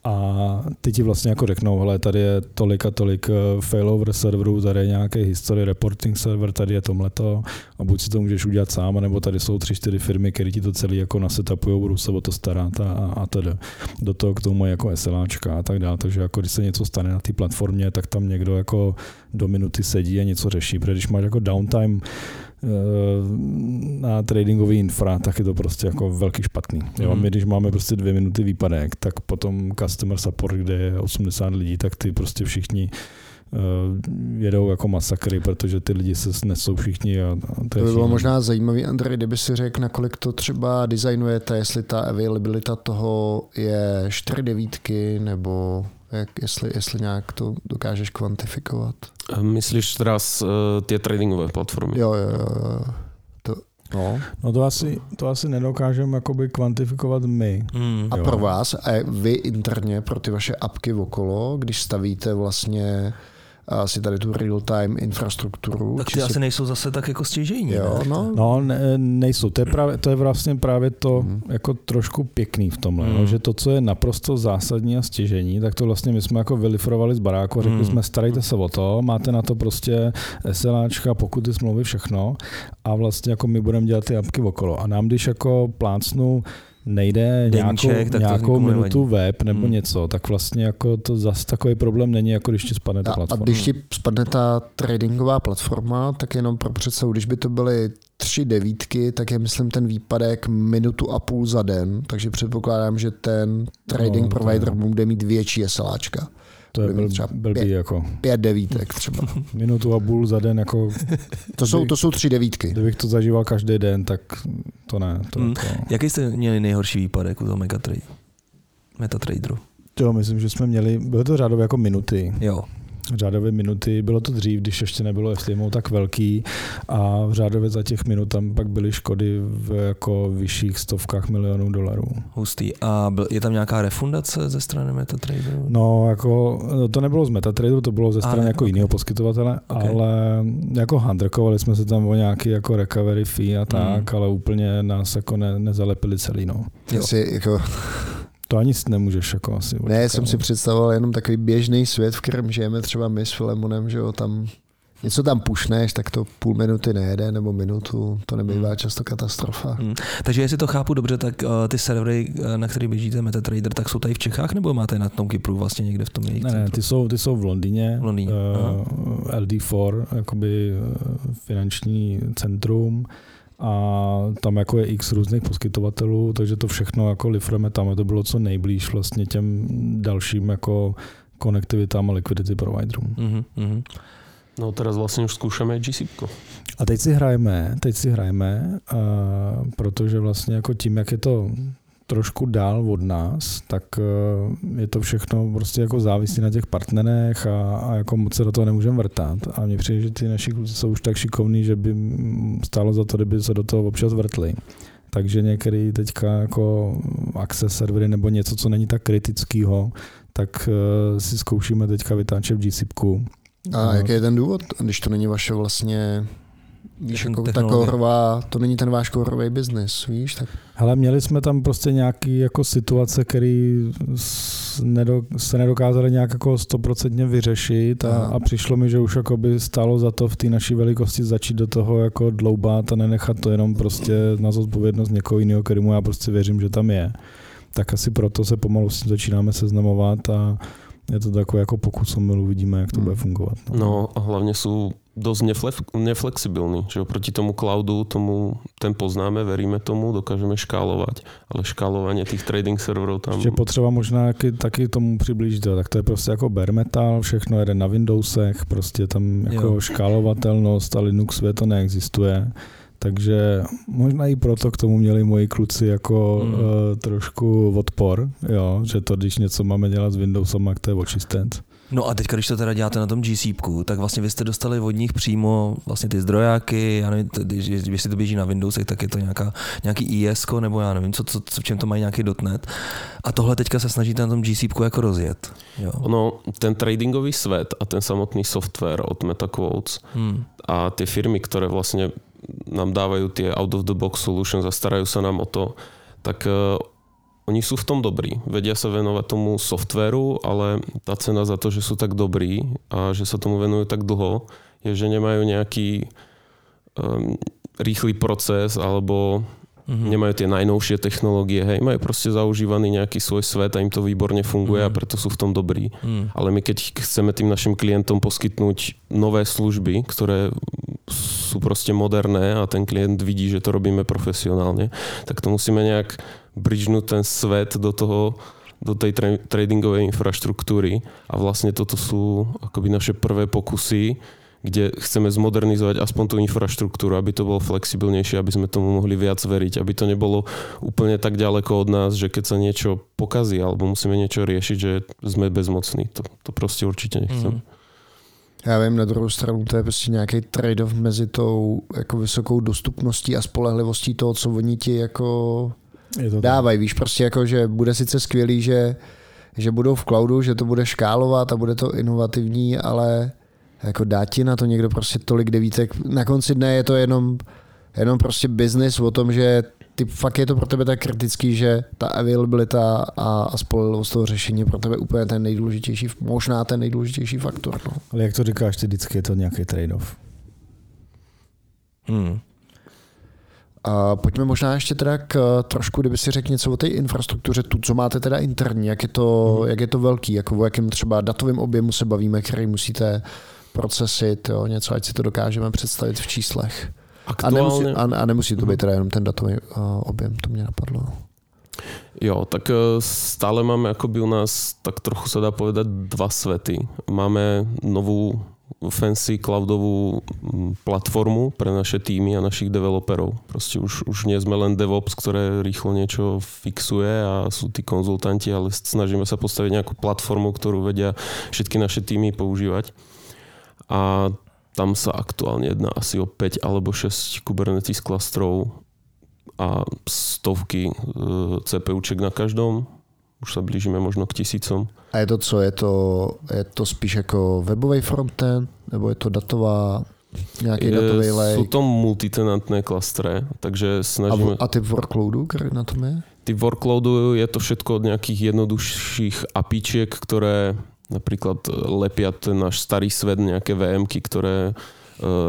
A ty ti vlastně jako řeknou, hele, tady je tolik a tolik e, failover serverů, tady je nějaký history reporting server, tady je tomhleto a buď si to můžeš udělat sám, nebo tady jsou tři, čtyři firmy, které ti to celý jako nasetapují, budou se o to starat a, a tedy. Do toho k tomu jako SLAčka a tak dále. Takže jako když se něco stane na té platformě, tak tam někdo jako do minuty sedí a něco řeší. Protože když máš jako downtime eh, na tradingový infra, tak je to prostě jako velký špatný. Jo? Mhm. My když máme prostě dvě minuty výpadek, tak potom customer support, kde je 80 lidí, tak ty prostě všichni jedou jako masakry, protože ty lidi se nesou všichni. A, a to, to by bylo možná zajímavý, Andrej, kdyby si řekl, nakolik to třeba designujete, jestli ta availabilita toho je 4 devítky, nebo jak, jestli, jestli nějak to dokážeš kvantifikovat. Myslíš teraz uh, ty tradingové platformy? Jo, jo, jo. To, No. no to asi, to asi nedokážeme jakoby kvantifikovat my. Mm. A pro vás, a vy interně, pro ty vaše apky okolo, když stavíte vlastně asi tady tu real-time infrastrukturu. Tak ty si... asi nejsou zase tak jako stěžení. Jo, ne? no. no ne, nejsou. To je, právě, to je vlastně právě to mm. jako trošku pěkný v tomhle, mm. no, že to, co je naprosto zásadní a stěžení, tak to vlastně my jsme jako vylifrovali z baráku a řekli mm. jsme, starejte se o to, máte na to prostě SLAčka, pokuty, smlouvy, všechno a vlastně jako my budeme dělat ty apky okolo. A nám, když jako plácnu nejde Deníček, nějakou, tak nějakou minutu nevadí. web nebo hmm. něco, tak vlastně jako to zase takový problém není, jako když ti spadne ta a, platforma. A když ti spadne ta tradingová platforma, tak jenom pro představu, když by to byly tři devítky, tak je myslím ten výpadek minutu a půl za den, takže předpokládám, že ten trading no, provider bude mít větší SLAčka. To je byl, třeba blbý pět, jako. Pět devítek třeba. Minutu a půl za den jako... To jsou, to jsou tři devítky. Kdybych to zažíval každý den, tak to ne. To, hmm. to... Jaký jste měli nejhorší výpadek u toho Megatrade? Metatraderu? Jo, myslím, že jsme měli, byly to řádově jako minuty. Jo řádové minuty. Bylo to dřív, když ještě nebylo FTMO tak velký a v řádově za těch minut tam pak byly škody v jako vyšších stovkách milionů dolarů. Hustý. A byl, je tam nějaká refundace ze strany MetaTraderu? No, jako, to nebylo z MetaTraderu, to bylo ze strany a, jako okay. jiného poskytovatele, okay. ale jako handrkovali jsme se tam o nějaký jako recovery fee a tak, mm. ale úplně nás jako ne, nezalepili celý. No. Jo. Jsi, jako to ani nemůžeš jako asi. Očekávat. Ne, jsem si představoval jenom takový běžný svět, v kterém žijeme třeba my s Filemonem, že jo, tam něco tam pušneš, tak to půl minuty nejede, nebo minutu, to nebývá hmm. často katastrofa. Hmm. Takže jestli to chápu dobře, tak uh, ty servery, uh, na kterých běžíte MetaTrader, tak jsou tady v Čechách, nebo máte na tom Kypru vlastně někde v tom jejich Ne, ne, ty jsou, ty jsou v Londýně, v Londýně. Uh, LD4, jakoby finanční centrum, a tam jako je x různých poskytovatelů, takže to všechno jako lifrujeme tam a to bylo co nejblíž vlastně těm dalším jako konektivitám a liquidity providerům. Mm-hmm. No teraz vlastně už zkoušeme GCP. A teď si hrajeme, teď si hrajeme, uh, protože vlastně jako tím, jak je to trošku dál od nás, tak eh, je to všechno prostě jako závisí na těch partnerech a, a jako moc se do toho nemůžeme vrtat. A mně přijde, že ty naši kluci jsou už tak šikovní, že by stálo za to, kdyby se do toho občas vrtli. Takže některý teďka jako access servery nebo něco, co není tak kritického, tak uh, si zkoušíme teďka vytáčet v GCPku. A jaký je ten důvod, když to není vaše vlastně Víš, jako ta kourová, to není ten váš kourový biznis, víš? Tak... Hele, měli jsme tam prostě nějaký jako situace, které se nedokázaly nějak jako stoprocentně vyřešit a, a, přišlo mi, že už jako by stálo za to v té naší velikosti začít do toho jako dloubat a nenechat to jenom prostě na zodpovědnost někoho jiného, kterému já prostě věřím, že tam je. Tak asi proto se pomalu s tím začínáme seznamovat a je to takové jako pokus omyl, uvidíme, jak to Hmm. bude fungovat. No. No a hlavne sú dosť nefle- neflexibilní, že oproti tomu cloudu, tomu ten poznáme, veríme tomu, dokážeme škálovať, ale škálovanie tých trading serverov tam... Ještě potřeba možná taky, taky tomu přiblížit, tak to je prostě jako bare metal, všechno jede na Windowsech, prostě tam jako Jo. škálovatelnost a Linuxově to neexistuje. Takže možná i proto k tomu měli moji kluci jako mm. uh, trošku odpor, jo, že to, když něco máme dělat s Windowsem, tak to je očistent. No a teď, když to teda děláte na tom GCPku, tak vlastně vy jste dostali od nich přímo vlastně ty zdrojáky, já nevím, když, když si to běží na Windowsech, tak je to nějaká, nějaký IS, nebo já nevím, co, co, co, v čem to mají nějaký dotnet. A tohle teďka se snažíte na tom GCPku jako rozjet. Jo. Ono, ten tradingový svet a ten samotný software od MetaQuotes Hmm. a tie firmy, ktoré vlastne nám dávajú tie out of the box solutions a starajú sa nám o to, tak uh, oni sú v tom dobrí. Vedia sa venovať tomu softvéru, ale tá cena za to, že sú tak dobrí a že sa tomu venujú tak dlho, je, že nemajú nejaký um, rýchly proces alebo Mhm. nemajú tie najnovšie technológie, hej, majú proste zaužívaný nejaký svoj svet a im to výborne funguje a Mhm. preto sú v tom dobrí. Hmm. Ale my keď chceme tým našim klientom poskytnúť nové služby, ktoré sú proste moderné a ten klient vidí, že to robíme profesionálne, tak to musíme nejak bridgenúť ten svet do toho do tej tra- tradingovej infraštruktúry a vlastne toto sú akoby naše prvé pokusy, kde chceme zmodernizovať aspoň tú infraštruktúru, aby to bolo flexibilnejšie, aby sme tomu mohli viac veriť, aby to nebolo úplne tak ďaleko od nás, že keď sa niečo pokazí alebo musíme niečo riešiť, že sme bezmocní. To, to proste určite nechcem. Hmm. Já vím, na druhou stranu to je prostě nějaký trade-off mezi tou jako vysokou dostupností a spolehlivostí toho, co oni ti jako Je to dávají. Víš, prostě jako, že bude sice skvělý, že, že budou v cloudu, že to bude škálovat a bude to inovativní, ale jako dá ti na to někdo prostě tolik devítek. Na konci dne je to jenom, jenom prostě business o tom, že ty, fakt je to pro tebe tak kritický, že ta availabilita a, a spolehlivost toho řešení je pro tebe úplně ten nejdůležitější, možná ten nejdůležitější faktor. No. Ale jak to říkáš, ty vždycky je to nějaký trade-off. Hmm. A pojďme možná ještě teda k eh, trošku, kdyby si řekl něco o té infrastruktuře, tu, co máte teda interní, jak je to, Mhm. jak je to velký, jako o jakém třeba datovém objemu se bavíme, který musíte procesit, jo, něco, ať si to dokážeme představit v číslech. A nemusí, a, a nemusí to být teda jenom ten datový uh, objem, to mě napadlo. jo, tak e, stále máme akoby u nás, tak trochu sa dá povedať, dva svety. Máme novú fancy cloudovú mm, platformu pre naše týmy a našich developerov. Proste už, už nie sme len DevOps, ktoré rýchlo niečo fixuje a sú tí konzultanti, ale snažíme sa postaviť nejakú platformu, ktorú vedia všetky naše týmy používať. A tam sa aktuálne jedná asi o 5 alebo 6 Kubernetes klastrov a stovky e, CPUček na každom. Už sa blížime možno k tisícom. A je to co, je to, je to spíš jako webový frontend, nebo je to datová, nějaký Je- datový Sú lay? to multitenantné klastre, takže A, snažíme... a typ workloadu, který na tom je? Ty workloadu je to všetko od nejakých jednoduchších apičiek, ktoré napríklad lepia ten náš starý svet, nejaké VMky, ktoré e,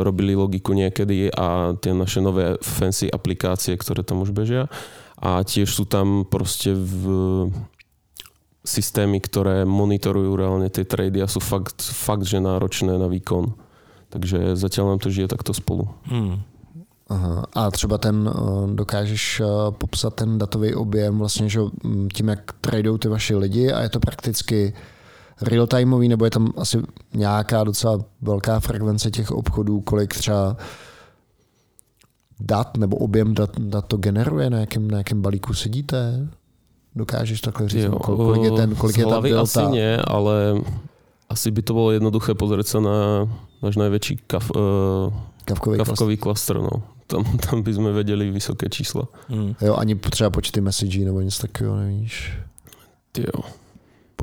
robili logiku niekedy a tie naše nové fancy aplikácie, ktoré tam už bežia. A tiež sú tam proste v systémy, ktoré monitorujú reálne tie trady a sú fakt, fakt že náročné na výkon. Takže zatiaľ nám to žije takto spolu. Hmm. Aha. A třeba ten, dokážeš popsat ten datový objem vlastně, že tím, jak tradou ty vaši lidi a je to prakticky real-timeový, nebo je tam asi nějaká docela velká frekvence těch obchodů, kolik třeba dat nebo objem dat, dat to generuje, na jakém, na jakém balíku sedíte? Dokážeš takhle říct, kol- kolik je ten, kolik je ta delta? asi nie, ale asi by to bolo jednoduché pozrieť sa na náš najväčší kaf, uh, Kavkový klas- kafkový klaster. No. Tam, tam by sme vedeli vysoké čísla. Hmm. Jo, ani třeba počty messagí nebo něco takového nevíš. Jo.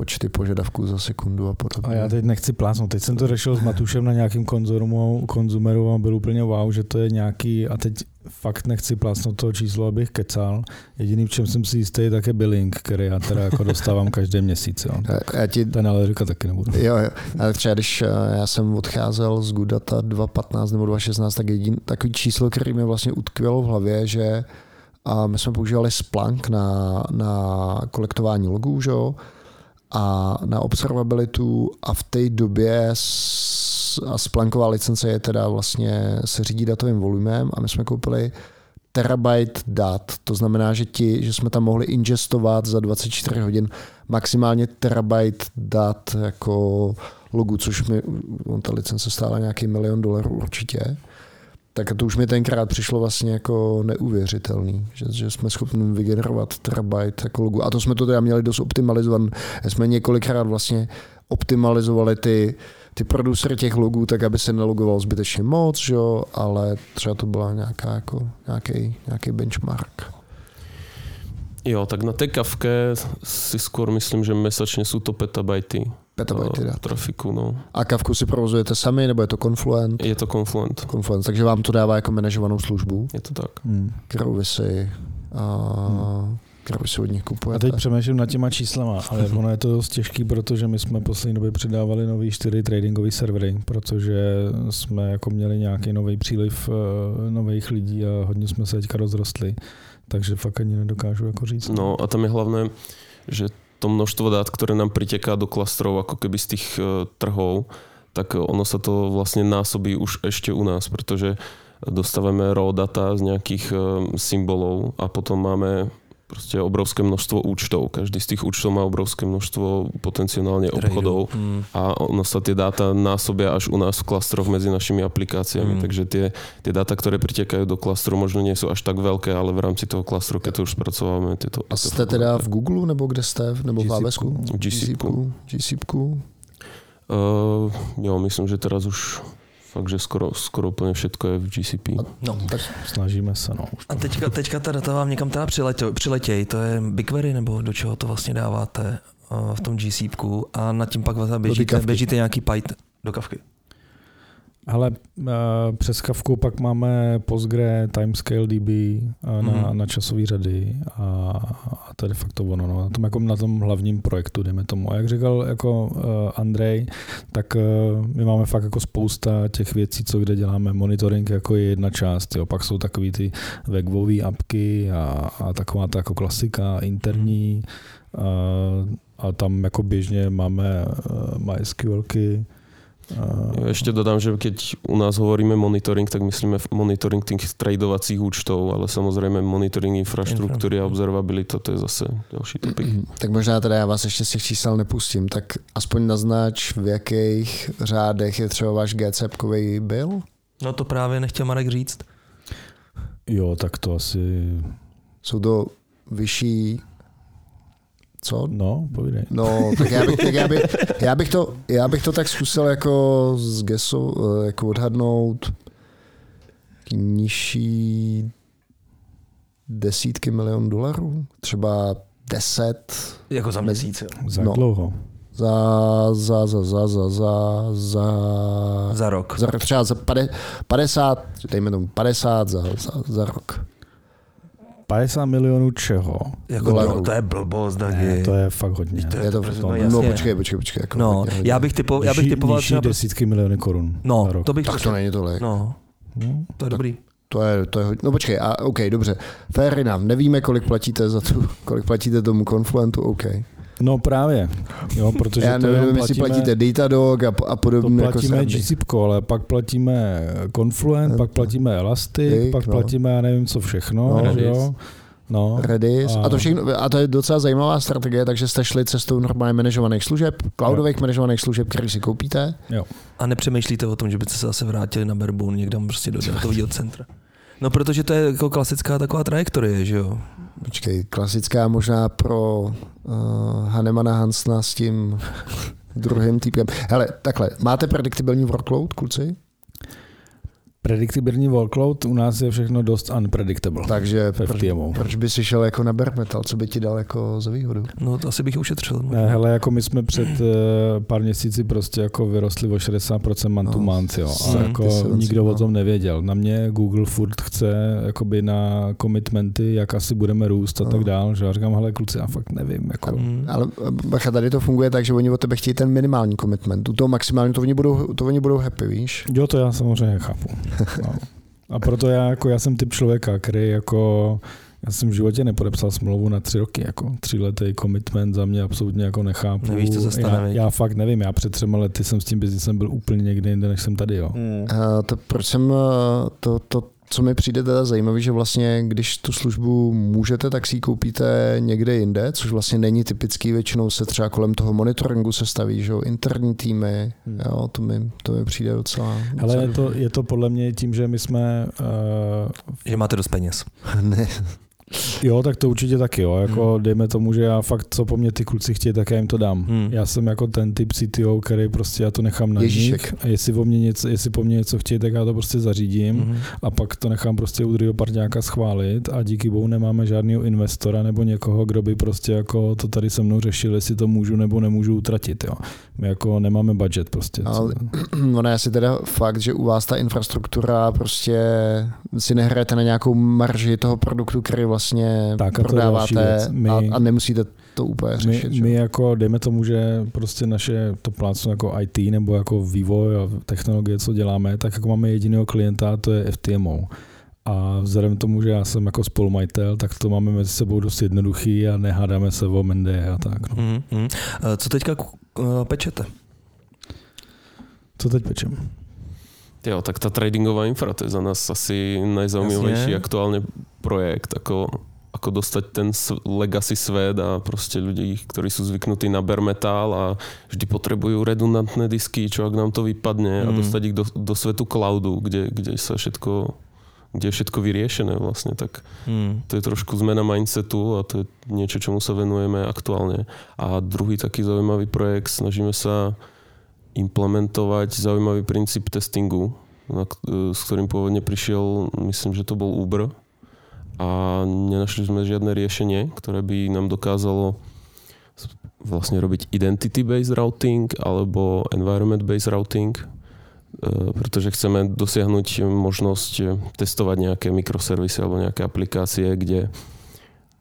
Počty požadavků za sekundu a podobně. A já teď nechci plásnout. Teď jsem to řešil s Matušem na nějakým konzumu, konzumeru a byl úplně wow, že to je nějaký, a teď fakt nechci plásnout toho číslo, abych kecal. Jediný, v čem jsem si jistý, tak je billing, který já teda jako dostávám každý měsíc. Jo. Já- Já ti Ten ale říkat taky nebudu. Jo, jo. Ale třeba když eh, já jsem odcházel z Gudata 2.15 nebo 2.16, tak jedin, takový číslo, který mi vlastně utkvělo v hlavě, že a my jsme používali Splunk na, na kolektování logů, že jo? A na observabilitu a v té době a splanková licence je teda vlastně se řídí datovým volumem a my jsme koupili terabyte dat, to znamená, že ti, že jsme tam mohli ingestovat za 24 hodin maximálně terabyte dat jako logu, což mi, ta licence stála nějaký milion dolarů určitě. Tak to už mi tenkrát přišlo vlastně jako neuvěřitelný, že, že jsme schopni vygenerovat terabyte jako logu. A to jsme to teda měli dost optimalizovat. Jsme několikrát vlastně optimalizovali ty, ty producery těch logů tak, aby se nelogoval zbytečně moc, že? ale třeba to byla nějaká, jako, nějaký, nějaký benchmark. Jo, tak na té kavke si skôr myslím, že mesačně jsou to petabajty. Petabajty dat. trafiku, no. A kavku si provozujete sami, nebo je to Confluent? Je to Confluent. Confluent, takže vám to dává jako manažovanou službu? Je to tak. Hmm. Kterou vy si, a, hmm. kterou si od nich kupujete. A teď přemýšlím nad těma číslama, ale ono je to dost těžký, protože my jsme poslední době předávali nový čtyři tradingové servery, protože jsme jako měli nějaký nový příliv uh, nových lidí a hodně jsme se teďka rozrostli takže fakt ani nedokážu jako říct. No a tam je hlavné, že to množstvo dát, které nám priteká do klastrov ako keby z tých uh, trhov, tak ono sa to vlastne násobí už ešte u nás, pretože dostávame raw data z nejakých uh, symbolov a potom máme prostě obrovské množstvo účtov. Každý z tých účtov má obrovské množstvo potenciálne obchodov mm. a ono sa tie dáta násobia až u nás v klastroch medzi našimi aplikáciami. Mm. Takže tie, tie dáta, ktoré pritekajú do klastru, možno nie sú až tak veľké, ale v rámci toho klastru, keď to už spracováme, tieto... A jste teda v Google, nebo kde jste? Nebo v AWS? V GCP. GCP. Uh, jo, myslím, že teraz už fakt, že skoro, skoro úplně všetko je v GCP. No, tak snažíme se. No, a teďka, teďka ta data vám někam teda přiletěj, přiletěj, to je BigQuery, nebo do čeho to vlastně dáváte uh, v tom GCP a nad tím pak běžíte, běžíte nějaký Python do kavky. Ale uh, přes Kavku pak máme Postgre, Timescale DB uh, na, mm. na časové řady a, a to je de facto ono. No. Na, tom, jako na tom hlavním projektu, dejme tomu. A jak říkal jako uh, Andrej, tak uh, my máme fakt jako spousta těch věcí, co kde děláme. Monitoring jako je jedna část. Jo. Pak jsou takový ty webové apky a, a taková ta jako klasika interní. Uh, a tam jako běžně máme uh, MySQLky, ešte dodám, že keď u nás hovoríme monitoring, tak myslíme monitoring tých tradovacích účtov, ale samozrejme monitoring infraštruktúry a observabilita, to je zase ďalší topik. Tak možná teda já vás ještě z těch čísel nepustím, tak aspoň naznač, v jakých řádech je třeba váš GCP-kový byl? No to právě nechtěl Marek říct. Jo, tak to asi... Jsou to vyšší co? No, povídej. No, tak já bych, tak já bych, já bych, to, já bych to tak zkusil jako z gesu, eh, jako odhadnout nižší desítky milionů dolarů, třeba deset. Jako za měsíc. Za no, dlouho. Za, za, za, za, za, za, za, za rok. Za, třeba za 50, dejme tomu 50 za, za, za rok. 50 milionů čeho? Jako no, to je blbost, Ne, to je fakt hodně. To je to, to, no, no, počkej, počkej, počkej. Jako no, hodně, já bych, typo, já bych typoval nižší třeba... desítky miliony korun. No, to bych... Tak to není tolik. No, no to je tak, dobrý. To je, to je hodně. No počkej, a OK, dobře. Fair enough. Nevíme, kolik platíte za tu, kolik platíte tomu Confluentu, OK. No právě, jo, protože Já nevím, platíme, jestli platíte Datadog a, a podobně. To platíme jako GCP, ale pak platíme Confluent, pak platíme Elastic, Dík, pak no. platíme já nevím co všechno. No, jo. No, Redis. A, a, to všechno, a to je docela zajímavá strategie, takže jste šli cestou normálně manažovaných služeb, cloudových jo. manažovaných služeb, které si koupíte. Jo. A nepřemýšlíte o tom, že byste se zase vrátili na Barebone někde prostě do datového centra. No, protože to je jako klasická taková trajektorie, že jo? Počkej, klasická možná pro uh, Hanemana Hansna s tím druhým typem. Hele, takhle, máte prediktibilní workload, kluci? Prediktibilní workload u nás je všechno dost unpredictable. Takže proč, proč by si šel jako na bare metal, co by ti dal jako za výhodu? No to asi bych ušetřil. Ne, hele, jako my jsme před uh, pár měsíci prostě jako vyrostli o 60% month to no, month, jo. A jako nikdo no. o tom nevěděl. Na mě Google furt chce jakoby na commitmenty, jak asi budeme růst a no. tak dál, že já říkám, hele kluci, já fakt nevím. Jako. A, ale bacha, tady to funguje tak, že oni od tebe chtějí ten minimální commitment. U toho maximální to oni budou, to oni budou happy, víš? Jo, to já samozřejmě chápu. No. A proto já, jako, já jsem typ člověka, který jako Já jsem v životě nepodepsal smlouvu na tři roky, jako letý commitment za mě absolutně jako nechápu. Nevíš, co se stane, já, já, fakt nevím, já před třema lety jsem s tím biznisem byl úplně někde jinde, než jsem tady, jo. Hmm. Uh, to proč jsem to, to, co mi přijde teda zajímavé, že vlastně, když tu službu můžete, tak si ji koupíte někde jinde, což vlastně není typický, většinou se třeba kolem toho monitoringu se staví, že jo, interní týmy, hmm. jo, to mi, to mi přijde docela... Ale je to, je to podle mě tím, že my jsme... Uh, že máte dost peněz. ne, Jo, tak to určitě taky, jo. Jako hmm. dejme tomu, že já fakt, co po mně ty kluci chtějí, tak já jim to dám. Hmm. Já jsem jako ten typ CTO, který prostě já to nechám na Ježíšek. nich. A jestli po, mně něco, jestli po mně něco chtějí, tak já to prostě zařídím hmm. a pak to nechám prostě u druhého parťáka schválit a díky bohu nemáme žádného investora nebo někoho, kdo by prostě jako to tady se mnou řešil, jestli to můžu nebo nemůžu utratit, jo. My jako nemáme budget prostě. Ale ono je asi teda fakt, že u vás ta infrastruktura prostě si nehrajete na nějakou marži toho produktu, který vlastně tak a prodáváte my, a, a nemusíte to úplně řešit. My, my jako, dejme tomu, že prostě naše to plácnu jako IT nebo jako vývoj a technologie, co děláme, tak jako máme jediného klienta, to je FTMO. A vzhledem k tomu, že já jsem jako spolumajitel, tak to máme mezi sebou dost jednoduchý a nehádáme se o Mendy a tak. No. Mm-hmm. Co teďka pečete? Co teď pečem? Jo, tak ta tradingová infra, to je za nás asi najzaujímavejší aktuálne projekt, ako, ako dostať ten legacy svet a proste ľudí, ktorí sú zvyknutí na bare metal a vždy potrebujú redundantné disky, čo ak nám to vypadne mm. a dostať ich do, do svetu cloudu, kde, kde sa všetko kde je všetko vyriešené vlastne, tak mm. to je trošku zmena mindsetu a to je niečo, čomu sa venujeme aktuálne. A druhý taký zaujímavý projekt, snažíme sa implementovať zaujímavý princíp testingu, s ktorým pôvodne prišiel, myslím, že to bol Uber. A nenašli sme žiadne riešenie, ktoré by nám dokázalo vlastne robiť identity-based routing alebo environment-based routing, e, pretože chceme dosiahnuť možnosť testovať nejaké mikroservisy alebo nejaké aplikácie, kde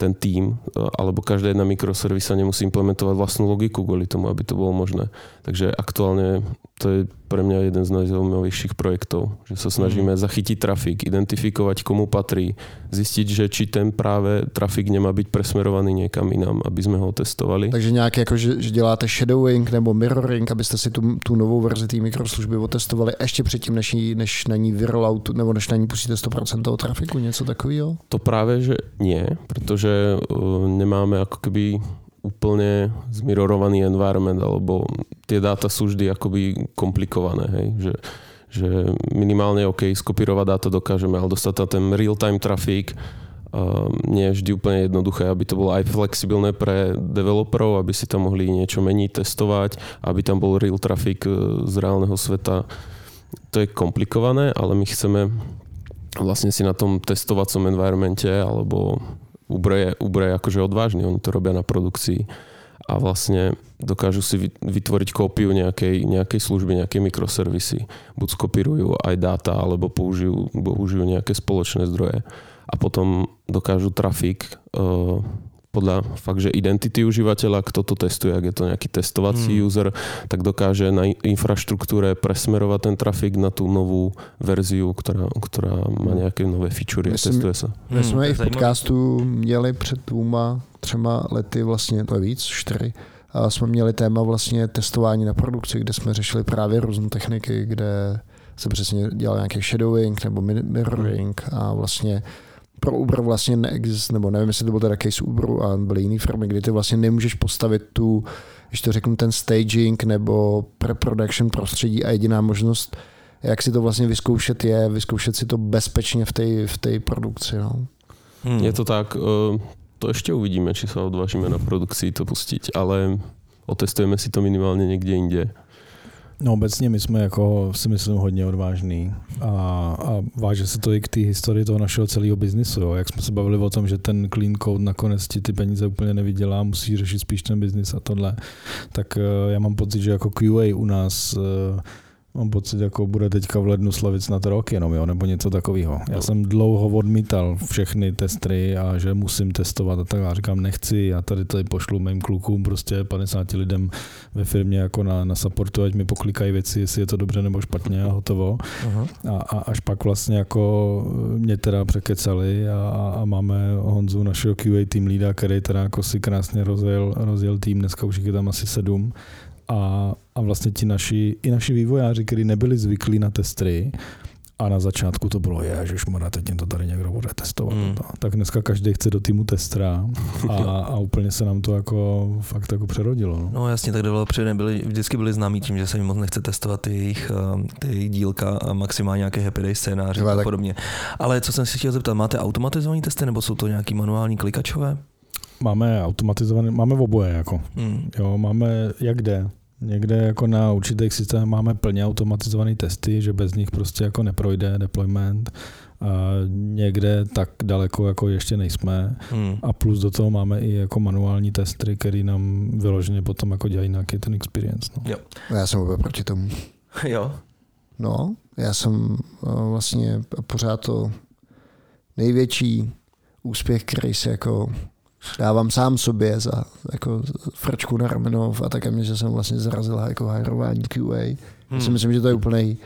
ten tým, e, alebo každá jedna mikroservisa nemusí implementovať vlastnú logiku kvôli tomu, aby to bolo možné. Takže aktuálne to je pre mňa jeden z najzaujímavejších projektov, že sa snažíme mm. zachytiť trafik, identifikovať komu patrí, zistiť, že či ten práve trafik nemá byť presmerovaný niekam inám, aby sme ho testovali. Takže nějak jako, že, že děláte shadowing nebo mirroring, abyste si tu, tu novou verzi té mikroslužby otestovali ještě předtím, než, než na ní vyrollout, nebo než na ní pustíte 100% toho trafiku, něco takového? To práve, že nie, protože uh, nemáme ako keby úplne zmirorovaný environment, alebo tie dáta sú vždy akoby komplikované, hej, že, že minimálne OK, skopírovať dáta dokážeme, ale dostať tam ten real-time trafik uh, nie je vždy úplne jednoduché, aby to bolo aj flexibilné pre developerov, aby si tam mohli niečo meniť, testovať, aby tam bol real trafik uh, z reálneho sveta. To je komplikované, ale my chceme vlastne si na tom testovacom environmente alebo Uber je, Uber je akože odvážny, oni to robia na produkcii a vlastne dokážu si vytvoriť kópiu nejakej, nejakej služby, nejaké mikroservisy. Buď skopírujú aj dáta, alebo použijú, použijú nejaké spoločné zdroje. A potom dokážu trafik uh, podľa fakt, že identity užívateľa, kto to testuje, ak je to nejaký testovací hmm. user, tak dokáže na infraštruktúre presmerovať ten trafik na tú novú verziu, ktorá, ktorá má nejaké nové featurey a testuje sa. My jsme hmm, i v podcastu měli před dvouma, třema lety vlastně, to je víc, čtyři, a jsme měli téma vlastně testování na produkci, kde jsme řešili právě různé techniky, kde se přesně dělal nějaký shadowing nebo mirroring a vlastně pro Uber vlastně neexistuje, nebo nevím, jestli to byl teda case Uberu a byly jiné firmy, kdy ty vlastně nemůžeš postavit tu, když to řeknu, ten staging nebo pre-production prostředí a jediná možnost, jak si to vlastně vyzkoušet je, vyzkoušet si to bezpečně v té v tej produkci. No. Hmm. Je to tak, eh, to ještě uvidíme, či se odvážíme na produkci to pustit, ale otestujeme si to minimálně někde jinde. No obecně my jsme jako si myslím hodně odvážný a, a váže se to i k té historii toho našeho celého biznisu. Jo. Jak jsme se bavili o tom, že ten clean code nakonec ti ty peníze úplně nevydělá, musí řešit spíš ten biznis a tohle, tak uh, já mám pocit, že jako QA u nás uh, Mám pocit, jako bude teďka v lednu slavit snad rok jenom, jo, nebo něco takového. Já jsem dlouho odmítal všechny testry a že musím testovat a tak. Já říkám, nechci, já tady tady pošlu mým klukům, prostě 50 lidem ve firmě jako na, na supportu, ať mi poklikají věci, jestli je to dobře nebo špatně a hotovo. A, a, až pak vlastně jako mě teda překecali a, a máme Honzu, našeho QA team leada, který teda jako si krásně rozjel, rozjel tým, dneska už je tam asi sedm a, a vlastně ti naši, i naši vývojáři, kteří nebyli zvyklí na testry, a na začátku to bylo, je, že šmara, teď to tady někdo bude testovat. Mm. Tak dneska každý chce do týmu testra a, a úplně se nám to jako fakt jako přerodilo. No, no jasně, tak developři nebyli, vždycky byli známí tím, že se jim moc nechce testovat ty jejich, eh, ty jejich dílka a maximálně nějaké happy day scénáře a podobně. Ale co jsem si chtěl zeptat, máte automatizované testy nebo jsou to nějaký manuální klikačové? Máme automatizované, máme v oboje jako. Mm. Jo, máme jak jde. Někde jako na určitých systémech máme plně automatizované testy, že bez nich prostě jako neprojde deployment. A někde tak daleko jako ještě nejsme. Hmm. A plus do toho máme i jako manuální testy, které nám vyloženě potom jako dělají nějaký ten experience. No. Jo. Já jsem úplně proti tomu. jo. No, já jsem eh, vlastně pořád to největší úspěch, který se jako dávám sám sobě za jako frčku na rameno a tak mě, že jsem vlastně zarazil jako hajrování QA. Hmm. Já si myslím, že to je úplný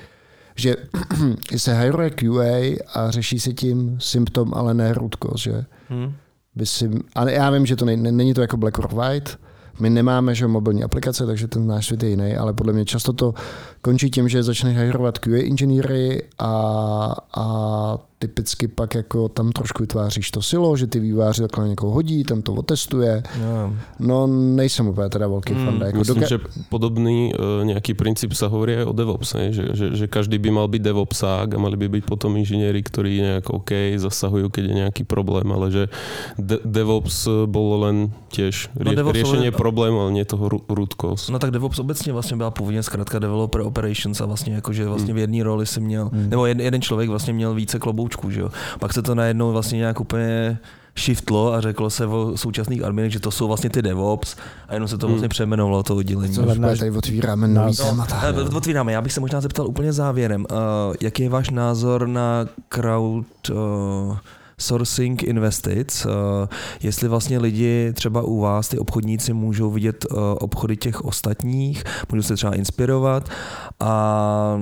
že se hajruje QA a řeší se tím symptom, ale ne rudko, že hmm. by si, a já vím, že to není, není to jako black or white, my nemáme že mobilní aplikace, takže ten náš svět je jiný, ale podle mě často to končí tím, že začneš hajrovat QA inženýry a, a typicky pak jako tam trošku vytváříš to silo, že ty výváři takhle někoho hodí, ten to otestuje. No, no nejsem úplně teda velký mm, fan. Jako myslím, doka- že podobný uh, nějaký princip se hovorí o DevOps, ne? Že, že, že, každý by mal být DevOpsák a mali by být potom inženýri, ktorí nějak OK, zasahují, keď je nějaký problém, ale že de- DevOps bylo len těž no, rie- řešení ale... problému, ale nie toho rudkos. No tak DevOps obecně vlastně byla původně zkrátka Developer Operations a vlastně jako, že vlastně v jedné roli si měl, mm. nebo jeden, jeden člověk vlastně měl více kloboučů kroužků. Že jo? Pak se to najednou vlastně nějak úplně shiftlo a řeklo se o současných adminech, že to jsou vlastně ty DevOps a jenom se to vlastně hmm. přejmenovalo to oddělení. Co náš, tady otvíráme nový no, témata. No, otvíráme. Já bych se možná zeptal úplně závěrem. Uh, jaký je váš názor na crowd uh, sourcing investic, eh, jestli vlastně lidi třeba u vás, ty obchodníci, můžou vidět eh, obchody těch ostatních, můžou se třeba inspirovat a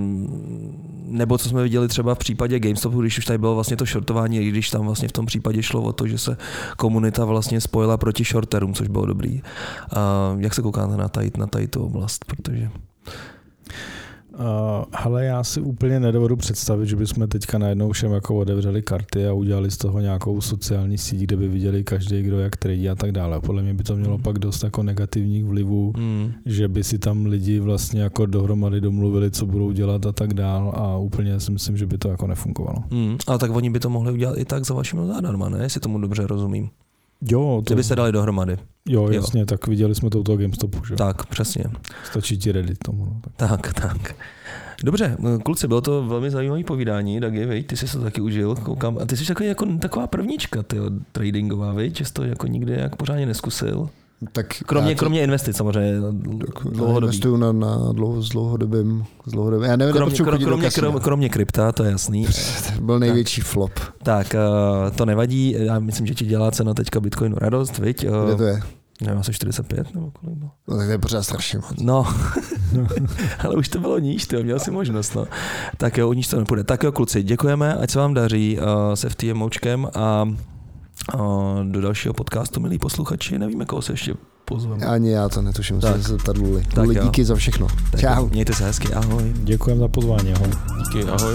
nebo co jsme viděli třeba v případě GameStopu, když už tady bylo vlastně to shortování, i když tam vlastně v tom případě šlo o to, že se komunita vlastně spojila proti shorterům, což bylo dobrý. A jak se koukáte na tady, na tady tu oblast, protože Uh, hele, já si úplně nedovedu představit, že bychom teďka najednou všem jako otevřeli karty a udělali z toho nějakou sociální síť, kde by viděli každý, kdo jak tradí a tak dále. Podle mě by to mělo mm. pak dost jako negativních vlivů, mm. že by si tam lidi vlastně jako dohromady domluvili, co budou dělat a tak dál a úplně si myslím, že by to jako nefungovalo. Mm. Ale tak oni by to mohli udělat i tak za vašimi zádarma, ne? Jestli tomu dobře rozumím. Jo, to... Kdyby se dali dohromady. Jo, jasně, jo. tak viděli jsme to u toho GameStopu, že? Tak, přesně. Stačí ti Reddit tomu. No, tak. tak, tak. Dobře, kluci, bylo to velmi zajímavé povídání, Dagi, vej, ty jsi to taky užil, koukám. A ty jsi takový, jako, taková prvnička, ty tradingová, vej, často jako nikdy jak pořádně neskusil. Tak kromě, to, kromě investic samozřejmě dlouhodobý. Investuju na, na dlouho, s dlouhodobým, s dlouhodobým. Já nevím, kromě, kromě, kromě, kromě, kromě krypta, to je jasný. to byl největší tak, flop. Tak, uh, to nevadí, já myslím, že ti dělá cena teďka Bitcoinu radost, viď? Uh, Kde to je? Nevím, asi 45 nebo kolik bylo. No tak to je pořád strašně moc. No, ale už to bylo níž, ty měl si možnost, no. Tak jo, u níž to nepůjde. Tak jo, kluci, děkujeme, ať se vám daří uh, se FTMOčkem a do dalšího podcastu, milí posluchači, nevíme, koho se ještě pozveme. Ani já to netuším, tak. se zeptat Luli. Tak Luli, díky za všechno. Tak Čau. Mějte se hezky, ahoj. Děkujeme za pozvání, ahoj. Díky, ahoj.